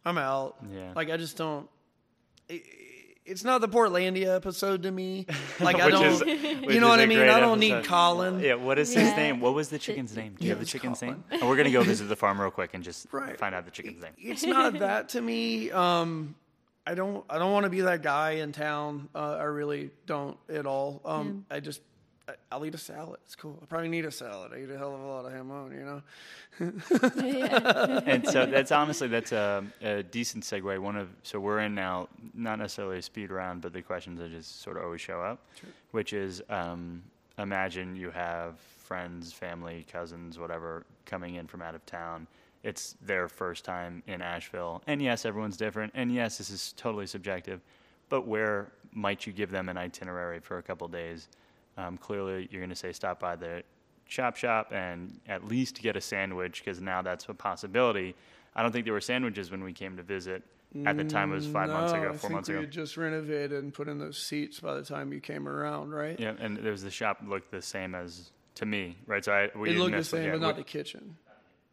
I'm out. Yeah. Like I just don't. It, it's not the Portlandia episode to me. Like I don't. is- you know what I mean? I don't need. Colin. Yeah, what is his name? What was the chicken's name? Do you Yeah, have the chicken's Colin. name? And we're gonna go visit the farm real quick and just Right. find out the chicken's name. It's not that to me. Um, I don't. I don't want to be that guy in town. Uh, I really don't at all. Um, I just. I- I'll eat a salad. It's cool. I probably need a salad. I eat a hell of a lot of hamon, you know. and so that's honestly that's a, a decent segue. One of so we're in now, not necessarily a speed round, but the questions that just sort of always show up, which is um, imagine you have friends, family, cousins, whatever, coming in from out of town. It's their first time in Asheville. And yes, everyone's different. And yes, this is totally subjective. But where might you give them an itinerary for a couple days? Um, clearly, you're going to say stop by the chop shop and at least get a sandwich because now that's a possibility. I don't think there were sandwiches when we came to visit. At the time, it was five months No, ago, I four months ago. just renovated and put in those seats by the time you came around, right? Yeah, and there was the shop looked the same as to me, right? So I we it looked the same, yeah, but not we- the kitchen.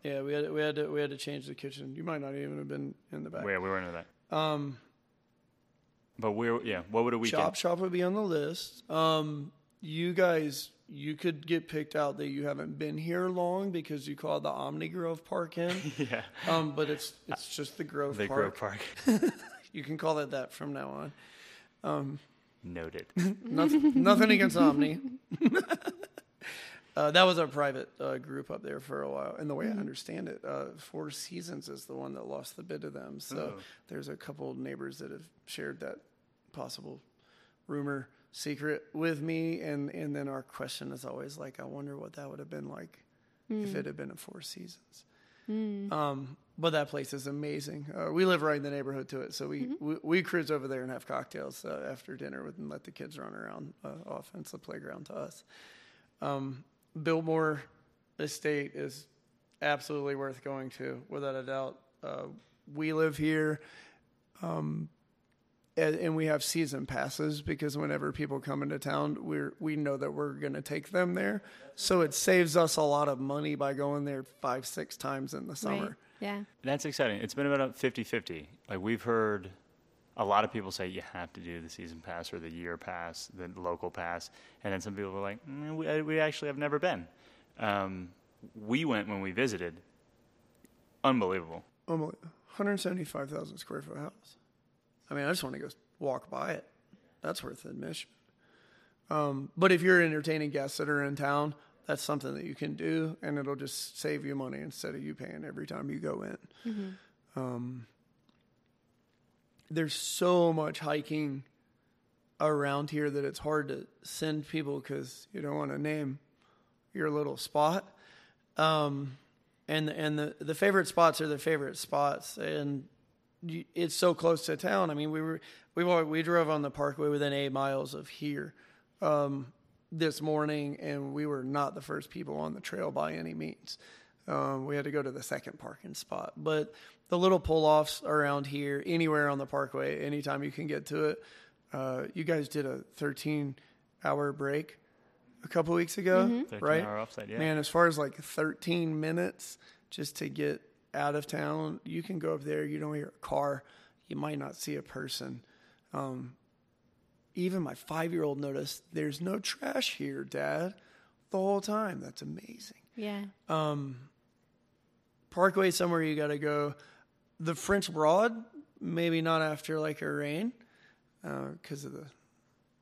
Yeah, we had we had to we had to change the kitchen. You might not even have been in the back. Yeah, we weren't in that. Um, But we're yeah. What would a weekend? Chop Shop would be on the list. Um, you guys, you could get picked out that you haven't been here long because you called the Omni Grove Park Inn. Yeah, um, but it's it's just the Grove the Park. Grove Park. You can call it that from now on. Noted. nothing, nothing against Omni. uh, that was a private uh, group up there for a while, and the way I understand it, uh, Four Seasons is the one that lost the bid to them. So Oh. there's a couple of neighbors that have shared that possible rumor secret with me, and and then our question is always like, I wonder what that would have been like if it had been a Four Seasons. Um, but that place is amazing. Uh, we live right in the neighborhood to it, so we, we, we cruise over there and have cocktails uh, after dinner with, and let the kids run around uh, off. A playground to us. Um, Biltmore Estate is absolutely worth going to, without a doubt. Uh, we live here, um, and, and we have season passes because whenever people come into town, we're we know that we're going to take them there. So it saves us a lot of money by going there five, six times in the summer. Right. Yeah. That's exciting. It's been about 50-50. Like we've heard a lot of people say you have to do the season pass or the year pass, the local pass, and then some people were like, mm, we, we actually have never been. Um, we went when we visited. Unbelievable. Oh, my- 175,000 square foot house. I mean, I just want to go walk by it. That's worth admission. Um, but if you're entertaining guests that are in town, that's something that you can do, and it'll just save you money instead of you paying every time you go in. Um, there's so much hiking around here that it's hard to send people because you don't want to name your little spot. Um, and and the the favorite spots are the favorite spots, and it's so close to town. I mean, we were we we drove on the parkway within eight miles of here um, this morning, and we were not the first people on the trail by any means. Um, we had to go to the second parking spot, but the little pull offs around here, anywhere on the parkway, anytime you can get to it. Uh, you guys did a 13 hour break a couple weeks ago, 13 right? hour yeah. Man, as far as like 13 minutes just to get out of town, you can go up there. You don't hear a car. You might not see a person. Um, even my five year old noticed there's no trash here, Dad, the whole time. That's amazing. Yeah. Um, Parkway somewhere you got to go. The French Broad, maybe not after like a rain, because of the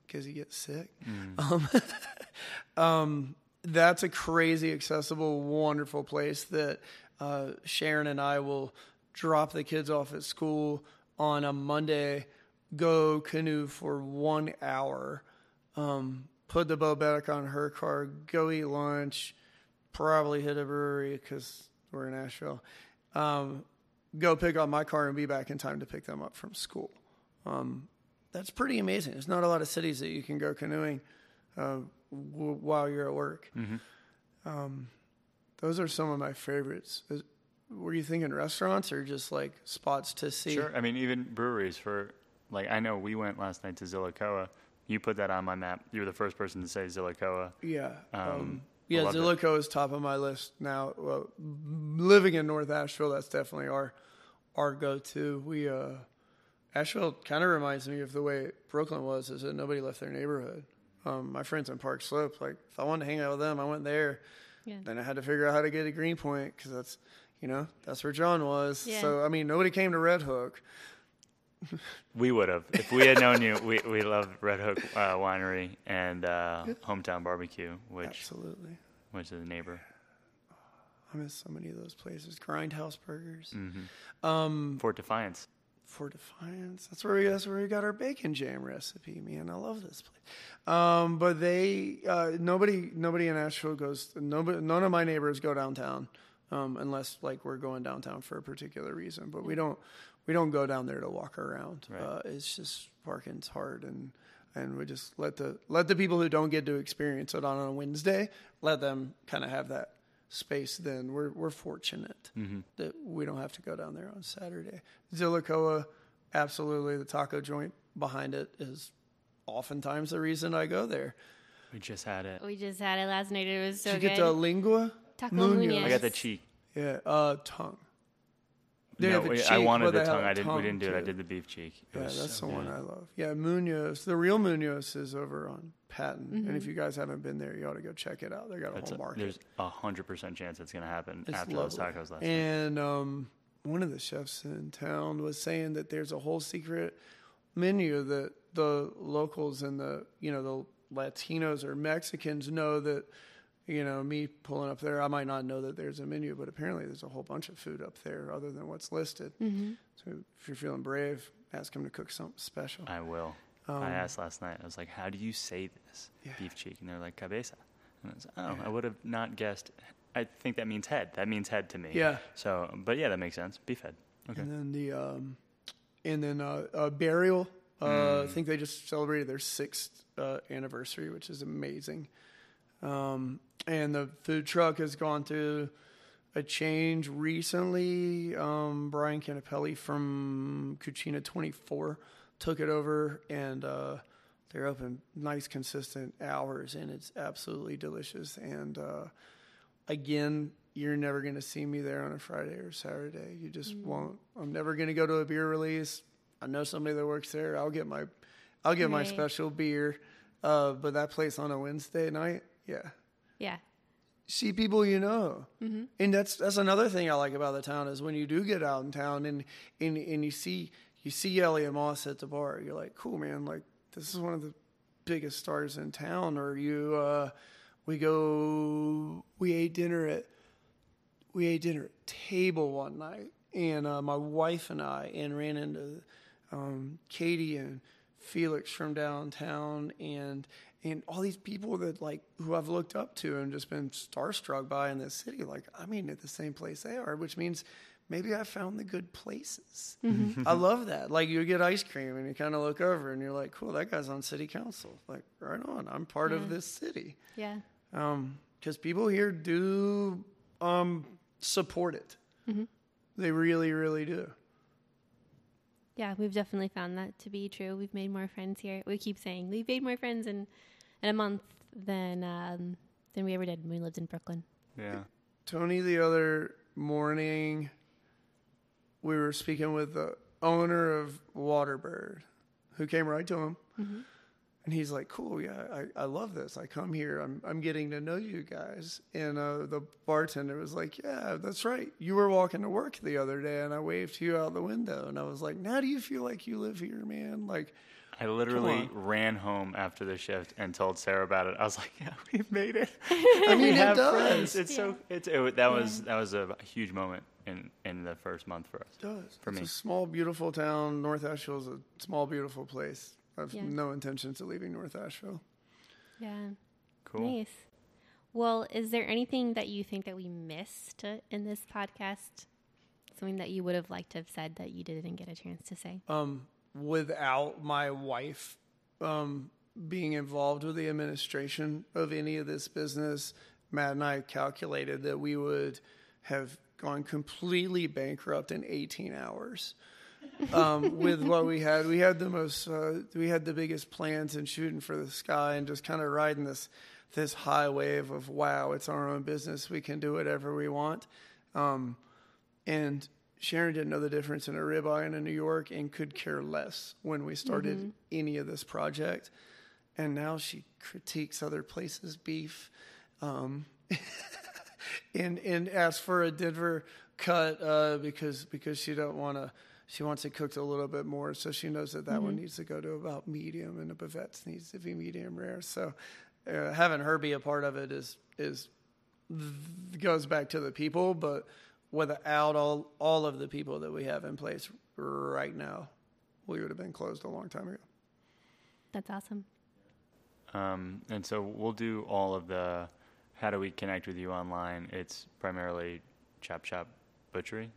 because you get sick. Um, um, that's a crazy accessible, wonderful place that uh, Sharon and I will drop the kids off at school on a Monday, go canoe for one hour, um, put the boat back on her car, go eat lunch, probably hit a brewery because we're in Asheville. Um, go pick up my car and be back in time to pick them up from school. Um, that's pretty amazing. There's not a lot of cities that you can go canoeing uh, w- while you're at work. Um, those are some of my favorites. Is, were you thinking restaurants or just like spots to see? Sure. I mean, even breweries for like I know we went last night to Zillicoa. You put that on my map. You were the first person to say Zillicoa. Yeah. Um, Um, yeah, it. Is top of my list now. Well, living in North Asheville, that's definitely our our go to. We uh, Asheville kind of reminds me of the way Brooklyn was, is that nobody left their neighborhood. Um, my friends in Park Slope, like if I wanted to hang out with them, I went there. Yeah. Then I had to figure out how to get to Greenpoint because that's you know that's where John was. Yeah. So I mean, nobody came to Red Hook. We would have if we had known you. We we love Red Hook uh, Winery and uh, Hometown Barbecue, which Absolutely, which is a neighbor. I miss so many of those places. Grindhouse Burgers. Mm. Um, Fort Defiance. Fort Defiance. That's where we that's where we got our bacon jam recipe. Man, I love this place. Um, but they uh, nobody nobody in Asheville goes. Nobody, none of my neighbors go downtown um, unless like we're going downtown for a particular reason. But we don't we don't go down there to walk around. Right. Uh, it's just parking's hard and. And we just let the let the people who don't get to experience it on a Wednesday let them kind of have that space. Then we're we're fortunate that we don't have to go down there on Saturday. Zillicoa, absolutely, the taco joint behind it is oftentimes the reason I go there. We just had it. We just had it last night. It was so Did you good. get the lengua? Taco Munoz. Munoz. I got the cheek. Yeah, uh, tongue. They no, have the we- cheek, I wanted the tongue. a I didn't. tongue, we didn't do it. I did the beef cheek. It Yeah, was that's so the one. I love. Yeah, Munoz. The real Munoz is over on Patton, Mm-hmm. and if you guys haven't been there, you ought to go check it out. They got a That's whole a, market. there's a hundred percent chance it's going to happen It's after those tacos last night. And um, one of the chefs in town was saying that there's a whole secret menu that the locals and the you know the Latinos or Mexicans know that you know me pulling up there. I might not know that there's a menu, but apparently there's a whole bunch of food up there other than what's listed. Mm-hmm. So if you're feeling brave, ask them to cook something special. I will. I asked last night. I was like, "How do you say this Um, Yeah. beef cheek?" And they're like, "Cabeza." And I was, "Oh, I would have not guessed." I think that means head. That means head to me. Yeah. So, but yeah, that makes sense. Beef head. Okay. And then the um, and then uh, uh, burial. Uh, I think they just celebrated their sixth uh, anniversary, which is amazing. Um, and the food truck has gone through a change recently. Um, Brian Canipelli from Cucina 24 took it over, and uh, they're open nice, consistent hours, and it's absolutely delicious. And uh, again, you're never going to see me there on a Friday or Saturday. You just won't. I'm never going to go to a beer release. I know somebody that works there. I'll get my, I'll get my special beer. Uh, but that place on a Wednesday night, yeah, Yeah. see people you know, and that's that's another thing I like about the town is when you do get out in town and and and you see you see Elliott Moss at the bar, you're like, cool man, like this is one of the biggest stars in town. Or you, uh, we go, we ate dinner at we ate dinner at table one night, and uh, my wife and I and ran into um, Katie and Felix from downtown, and and all these people that like who I've looked up to and just been starstruck by in this city. Like I'm eating at the same place they are, which means maybe I found the good places. I love that. Like you get ice cream and you kind of look over and you're like, cool, that guy's on city council. Like right on, I'm part Yeah. of this city Yeah. Um, because people here do um, support it. They really, really do. Yeah, we've definitely found that to be true. We've made more friends here. We keep saying we've made more friends in, in a month than um, than we ever did when we lived in Brooklyn. Yeah. Tony, the other morning, we were speaking with the owner of Waterbird, who came right to him. And he's like, cool, yeah, I, I love this. I come here, I'm, I'm getting to know you guys. And uh, the bartender was like, yeah, that's right. You were walking to work the other day, and I waved to you out the window. And I was like, now do you feel like you live here, man? Like, I literally ran home after the shift and told Sarah about it. I was like, "Yeah, we've made it. I mean, we it have does. friends. It's so it's it, that was that was a huge moment in in the first month for us. It does. For it's me. a small, beautiful town. North Asheville is a small, beautiful place. I have Yeah. no intentions of leaving North Asheville. Yeah. Cool. Nice. Well, is there anything that you think that we missed uh, in this podcast? Something that you would have liked to have said that you didn't get a chance to say? Um, without my wife um, being involved with the administration of any of this business, Matt and I calculated that we would have gone completely bankrupt in 18 hours. um, with what we had. We had the most, uh, we had the biggest plans and shooting for the sky and just kind of riding this this high wave of wow, it's our own business. We can do whatever we want. Um, and Sharon didn't know the difference in a ribeye and a New York and could care less when we started any of this project. And now she critiques other places' beef. Um, and and asks for a Denver cut uh, because because she don't want to. She wants it cooked a little bit more, so she knows that that one needs to go to about medium, and the bavettes needs to be medium rare. So, uh, having her be a part of it is is goes back to the people, but without all all of the people that we have in place right now, we would have been closed a long time ago. That's awesome. Um, and so we'll do all of the how do we connect with you online? It's primarily Chop Shop Butchery.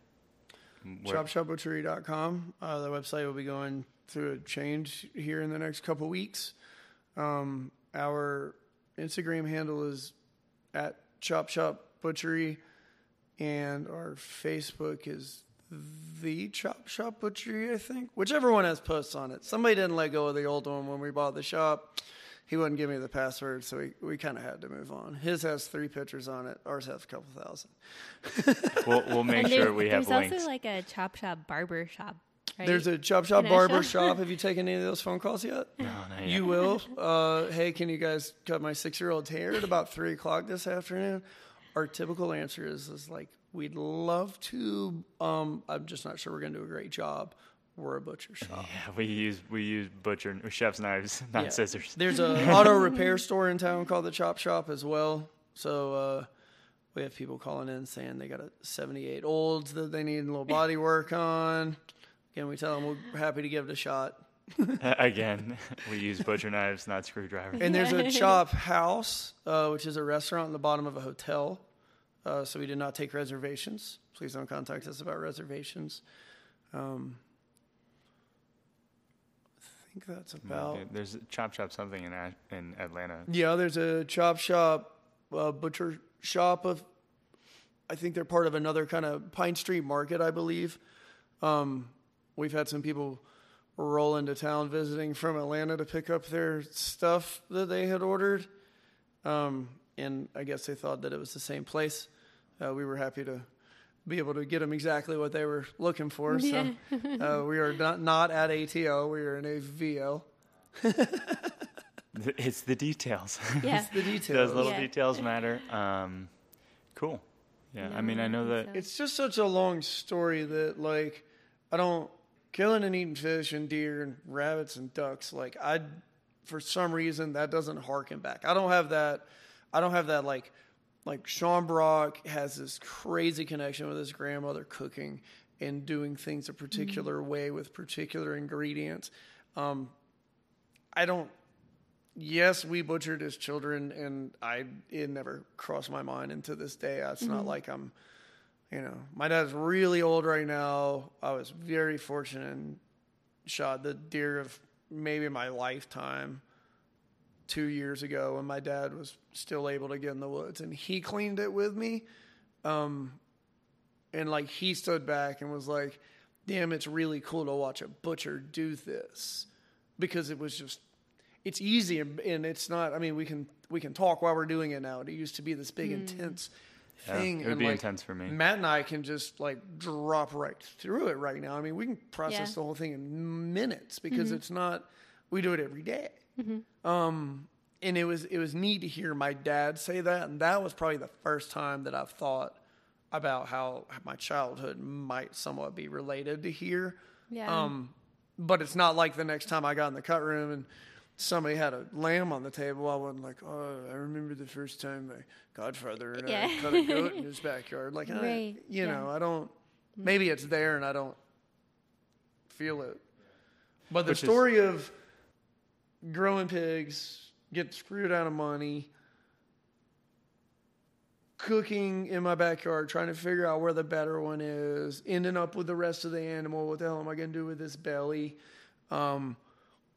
Where- ChopShopButchery.com. Uh, the website will be going through a change here in the next couple weeks. Um, our Instagram handle is at Chop Shop Butchery, and our Facebook is the Chop Shop Butchery. I think whichever one has posts on it. Somebody didn't let go of the old one when we bought the shop. He wouldn't give me the password, so we, we kind of had to move on. His has three pictures on it. Ours has a couple thousand. We'll, we'll make And sure we have links. there's also like a chop shop barber shop. Right? There's a Chop Shop In Barber Asheville? Shop. Have you taken any of those phone calls yet? no, not yet. You will. Uh, hey, can you guys cut my six year old's hair at about three o'clock this afternoon? Our typical answer is, is like, we'd love to. Um, I'm just not sure we're going to do a great job. We're a butcher shop. Yeah, we use we use butcher chef's knives, not Yeah. scissors. There's a auto repair store in town called the Chop Shop as well. So uh, we have people calling in saying they got a 78 olds that they need a little body work on. Again, we tell them we're happy to give it a shot. Again, we use butcher knives, not screwdrivers. And there's a Chop House, uh, which is a restaurant in the bottom of a hotel. Uh, so we did not take reservations. Please don't contact us about reservations. Um, I think that's about. Okay, There's a chop shop something in Ash- in Atlanta. Yeah, there's a chop shop, uh, butcher shop of. I think they're part of another kind of Pine Street Market, I believe. Um, we've had some people roll into town visiting from Atlanta to pick up their stuff that they had ordered, um, and I guess they thought that it was the same place. Uh, we were happy to be able to get them exactly what they were looking for. So uh, we are not not at ATL. We are in AVL. It's the details. yeah. The details. Those little Yeah. details matter. Um, cool. Yeah, I mean, I know that. It's just such a long story that like I don't killing and eating fish and deer and rabbits and ducks. Like I, for some reason, that doesn't harken back. I don't have that. I don't have that like like Sean Brock has this crazy connection with his grandmother cooking and doing things a particular way with particular ingredients. Um, I don't. Yes, we butchered as children, and I it never crossed my mind. And to this day, it's not like I'm, you know, my dad's really old right now. I was very fortunate and shot the deer of maybe my lifetime two years ago when my dad was still able to get in the woods, and he cleaned it with me. Um, and like he stood back and was like, "Damn, it's really cool to watch a butcher do this," because it was just it's easy and, and it's not. I mean, we can we can talk while we're doing it now. It used to be this big intense Yeah, thing. it would and be like, intense for me. Matt and I can just like drop right through it right now. I mean, we can process Yeah. Mm-hmm. the whole thing in minutes because it's not. We do it every day. Um, and it was it was neat to hear my dad say that, and that was probably the first time that I've thought about how my childhood might somewhat be related to here. Yeah. Um, but it's not like the next time I got in the cut room and somebody had a lamb on the table. I wasn't like, oh, I remember the first time my godfather and Yeah. I cut a goat in his backyard. Like, I, you yeah. know, I don't. Maybe it's there and I don't feel it. But the Which is- story of growing pigs, getting screwed out of money, cooking in my backyard, trying to figure out where the better one is, ending up with the rest of the animal. What the hell am I going to do with this belly? Um,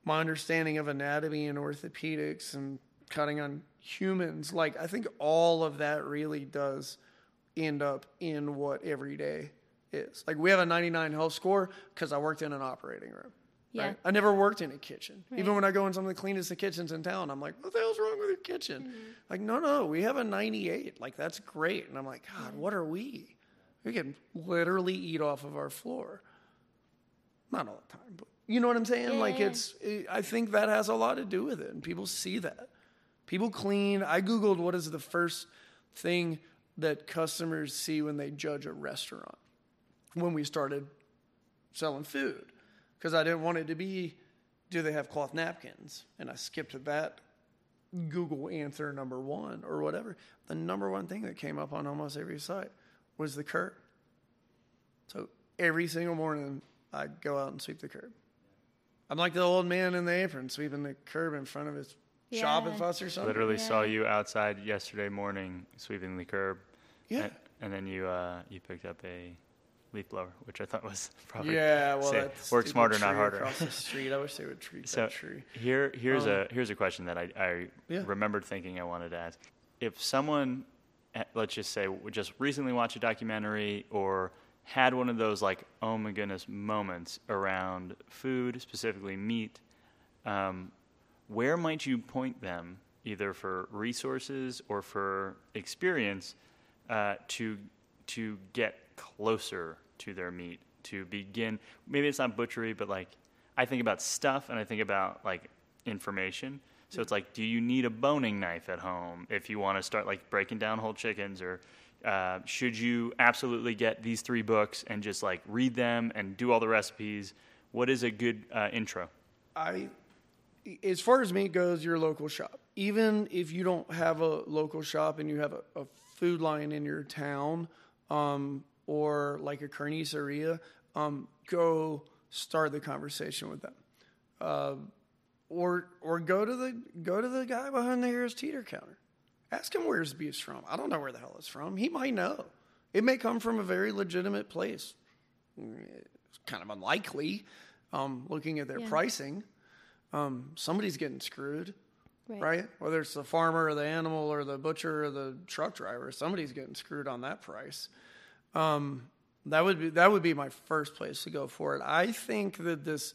my understanding of anatomy and orthopedics and cutting on humans, like I think all of that really does end up in what every day is. Like we have a 99 health score because I worked in an operating room. Yeah. Right? I never worked in a kitchen. Even when I go in some of the cleanest of kitchens in town, I'm like, what the hell's wrong with your kitchen? Mm-hmm. Like, no, no, we have a 98. Like, that's great. And I'm like, God, what are we? We can literally eat off of our floor. Not all the time, but you know what I'm saying? Yeah, like, it's, it, I think that has a lot to do with it. And people see that. People clean. I Googled what is the first thing that customers see when they judge a restaurant when we started selling food because I didn't want it to be, do they have cloth napkins? And I skipped that Google answer number one or whatever. The number one thing that came up on almost every site was the curb. So every single morning, I go out and sweep the curb. I'm like the old man in the apron sweeping the curb in front of his shop Yeah. at Foster Sundry. Literally saw you outside yesterday morning sweeping the curb. Yeah. And, and then you uh, you picked up a leaf blower, which I thought was probably Yeah, well, say, that work smarter, not harder. Across the street, I wish they would treat So that tree. here, here's Um, a here's a question that I, I Yeah. remembered thinking I wanted to ask. If someone, eh, let's just say, just recently watched a documentary or had one of those like oh my goodness moments around food, specifically meat, um, where might you point them, either for resources or for experience, uh, to to get closer to their meat, to begin? Maybe it's not butchery, but like I think about stuff and I think about like information. So it's like, do you need a boning knife at home if you want to start like breaking down whole chickens, or uh, should you absolutely get these three books and just like read them and do all the recipes? What is a good uh, intro? I, as far as meat goes, your local shop. Even if you don't have a local shop and you have a, a Food Lion in your town, um, or like a carniceria, um, go start the conversation with them. Uh, or or go to the go to the guy behind the Harris Teeter counter. Ask him where his beef's from. I don't know where the hell it's from. He might know. It may come from a very legitimate place. It's kind of unlikely, um, looking at their Yeah. pricing. Um, somebody's getting screwed, Right. right. Whether it's the farmer or the animal or the butcher or the truck driver, somebody's getting screwed on that price. Um, that would be that would be my first place to go for it. I think that this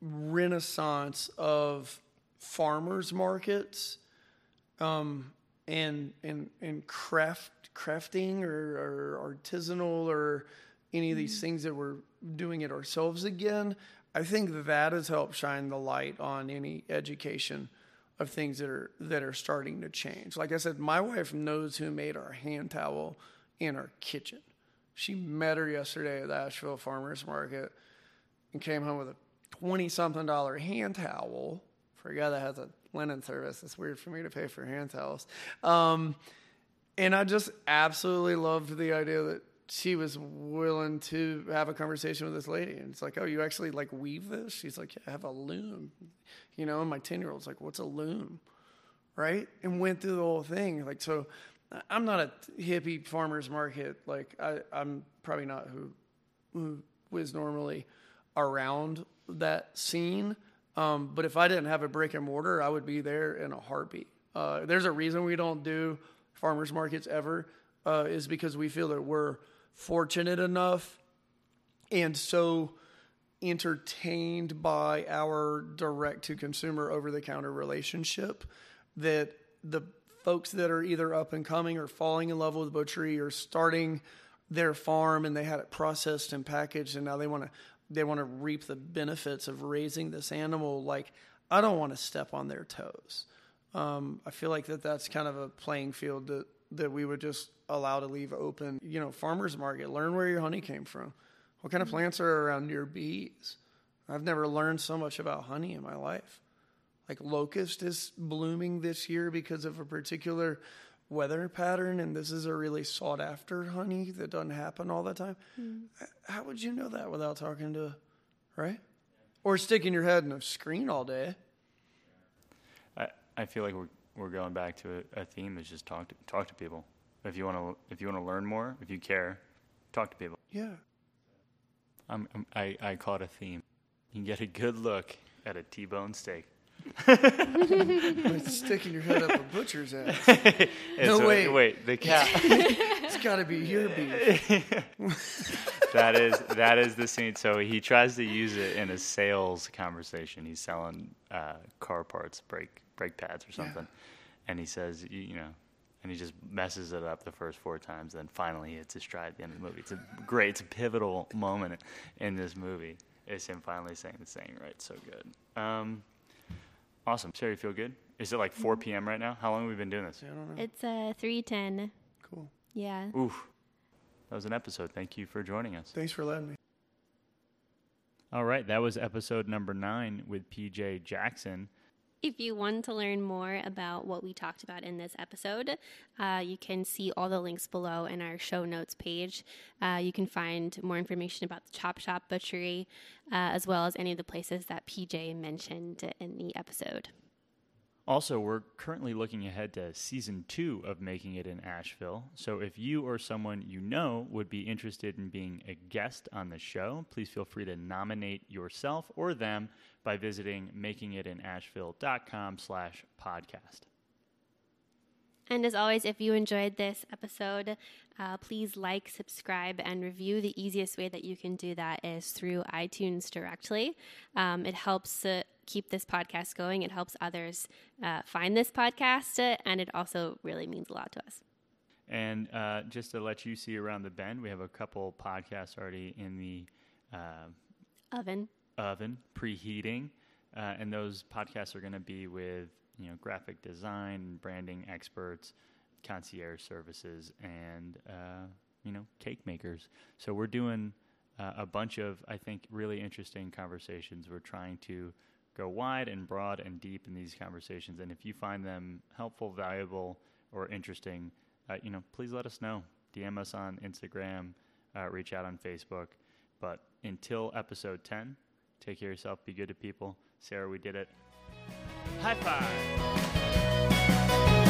renaissance of farmers markets um, and and and craft crafting or, or artisanal or any of these things that we're doing it ourselves again. I think that has helped shine the light on any education of things that are that are starting to change. Like I said, my wife knows who made our hand towel in our kitchen. She met her yesterday at the Asheville Farmers Market and came home with a twenty something dollar hand towel for a guy that has a linen service. It's weird for me to pay for hand towels. Um, and I just absolutely loved the idea that she was willing to have a conversation with this lady. And it's like, oh, you actually like weave this? She's like, yeah, I have a loom. You know, and my 10 year old's like, what's a loom? Right? And went through the whole thing. Like, so I'm not a hippie farmer's market. Like, I, I'm probably not who, who was normally around that scene. Um, but if I didn't have a brick and mortar, I would be there in a heartbeat. Uh, there's a reason we don't do farmers markets ever, uh, is because we feel that we're fortunate enough and so entertained by our direct to consumer over the counter relationship that the folks that are either up and coming or falling in love with butchery or starting their farm and they had it processed and packaged and now they want to they want to reap the benefits of raising this animal like i don't want to step on their toes. Um, i feel like that that's kind of a playing field that that we would just allow to leave open. You know farmers market learn where your honey came from. What kind of plants are around your bees? I've never learned so much about honey in my life like locust is blooming this year because of a particular weather pattern and this is a really sought after honey that doesn't happen all the time hmm. how would you know that without talking to right or sticking your head in a screen all day I, I feel like we're we're going back to a, a theme that's just talk to talk to people. If you want to if you want to learn more, if you care, talk to people. yeah I'm, I'm, I I call it a theme. You can get a good look at a T-bone steak. Sticking your head up a butcher's ass It's a- wait. wait. The cat. it's got to be your beef that is that is the scene. So he tries to use it in a sales conversation. He's selling uh, car parts, brake brake pads or something, and he says, you, you know, and he just messes it up the first four times. Then finally, he hits his stride at the end of the movie. It's a great, it's a pivotal moment in this movie. It's him finally saying the saying right. So good. Um, awesome. Sarah, you feel good? Is it like 4 p.m. right now? How long have we been doing this? I don't know. It's uh, 310. Cool. Yeah. Oof. That was an episode. Thank you for joining us. Thanks for letting me. All right, that was episode number nine with PJ Jackson. If you want to learn more about what we talked about in this episode, uh, you can see all the links below in our show notes page. Uh, you can find more information about the Chop Shop Butchery, uh, as well as any of the places that PJ mentioned in the episode. Also, we're currently looking ahead to season two of Making It in Asheville. So, if you or someone you know would be interested in being a guest on the show, please feel free to nominate yourself or them by visiting makingitinasheville.com slash podcast. And as always, if you enjoyed this episode, uh, please like, subscribe, and review. The easiest way that you can do that is through iTunes directly. Um, it helps uh, keep this podcast going, it helps others uh, find this podcast, uh, and it also really means a lot to us. And uh, just to let you see around the bend, we have a couple podcasts already in the uh, oven, oven preheating, and those podcasts are going to be with you know graphic design, branding experts, concierge services, and uh, you know cake makers. So we're doing uh, a bunch of I think really interesting conversations. We're trying to go wide and broad and deep in these conversations, and if you find them helpful, valuable, or interesting, uh, you know please let us know. DM us on Instagram, uh, reach out on Facebook. But until episode 10, take care of yourself, be good to people. Sarah, we did it. High five!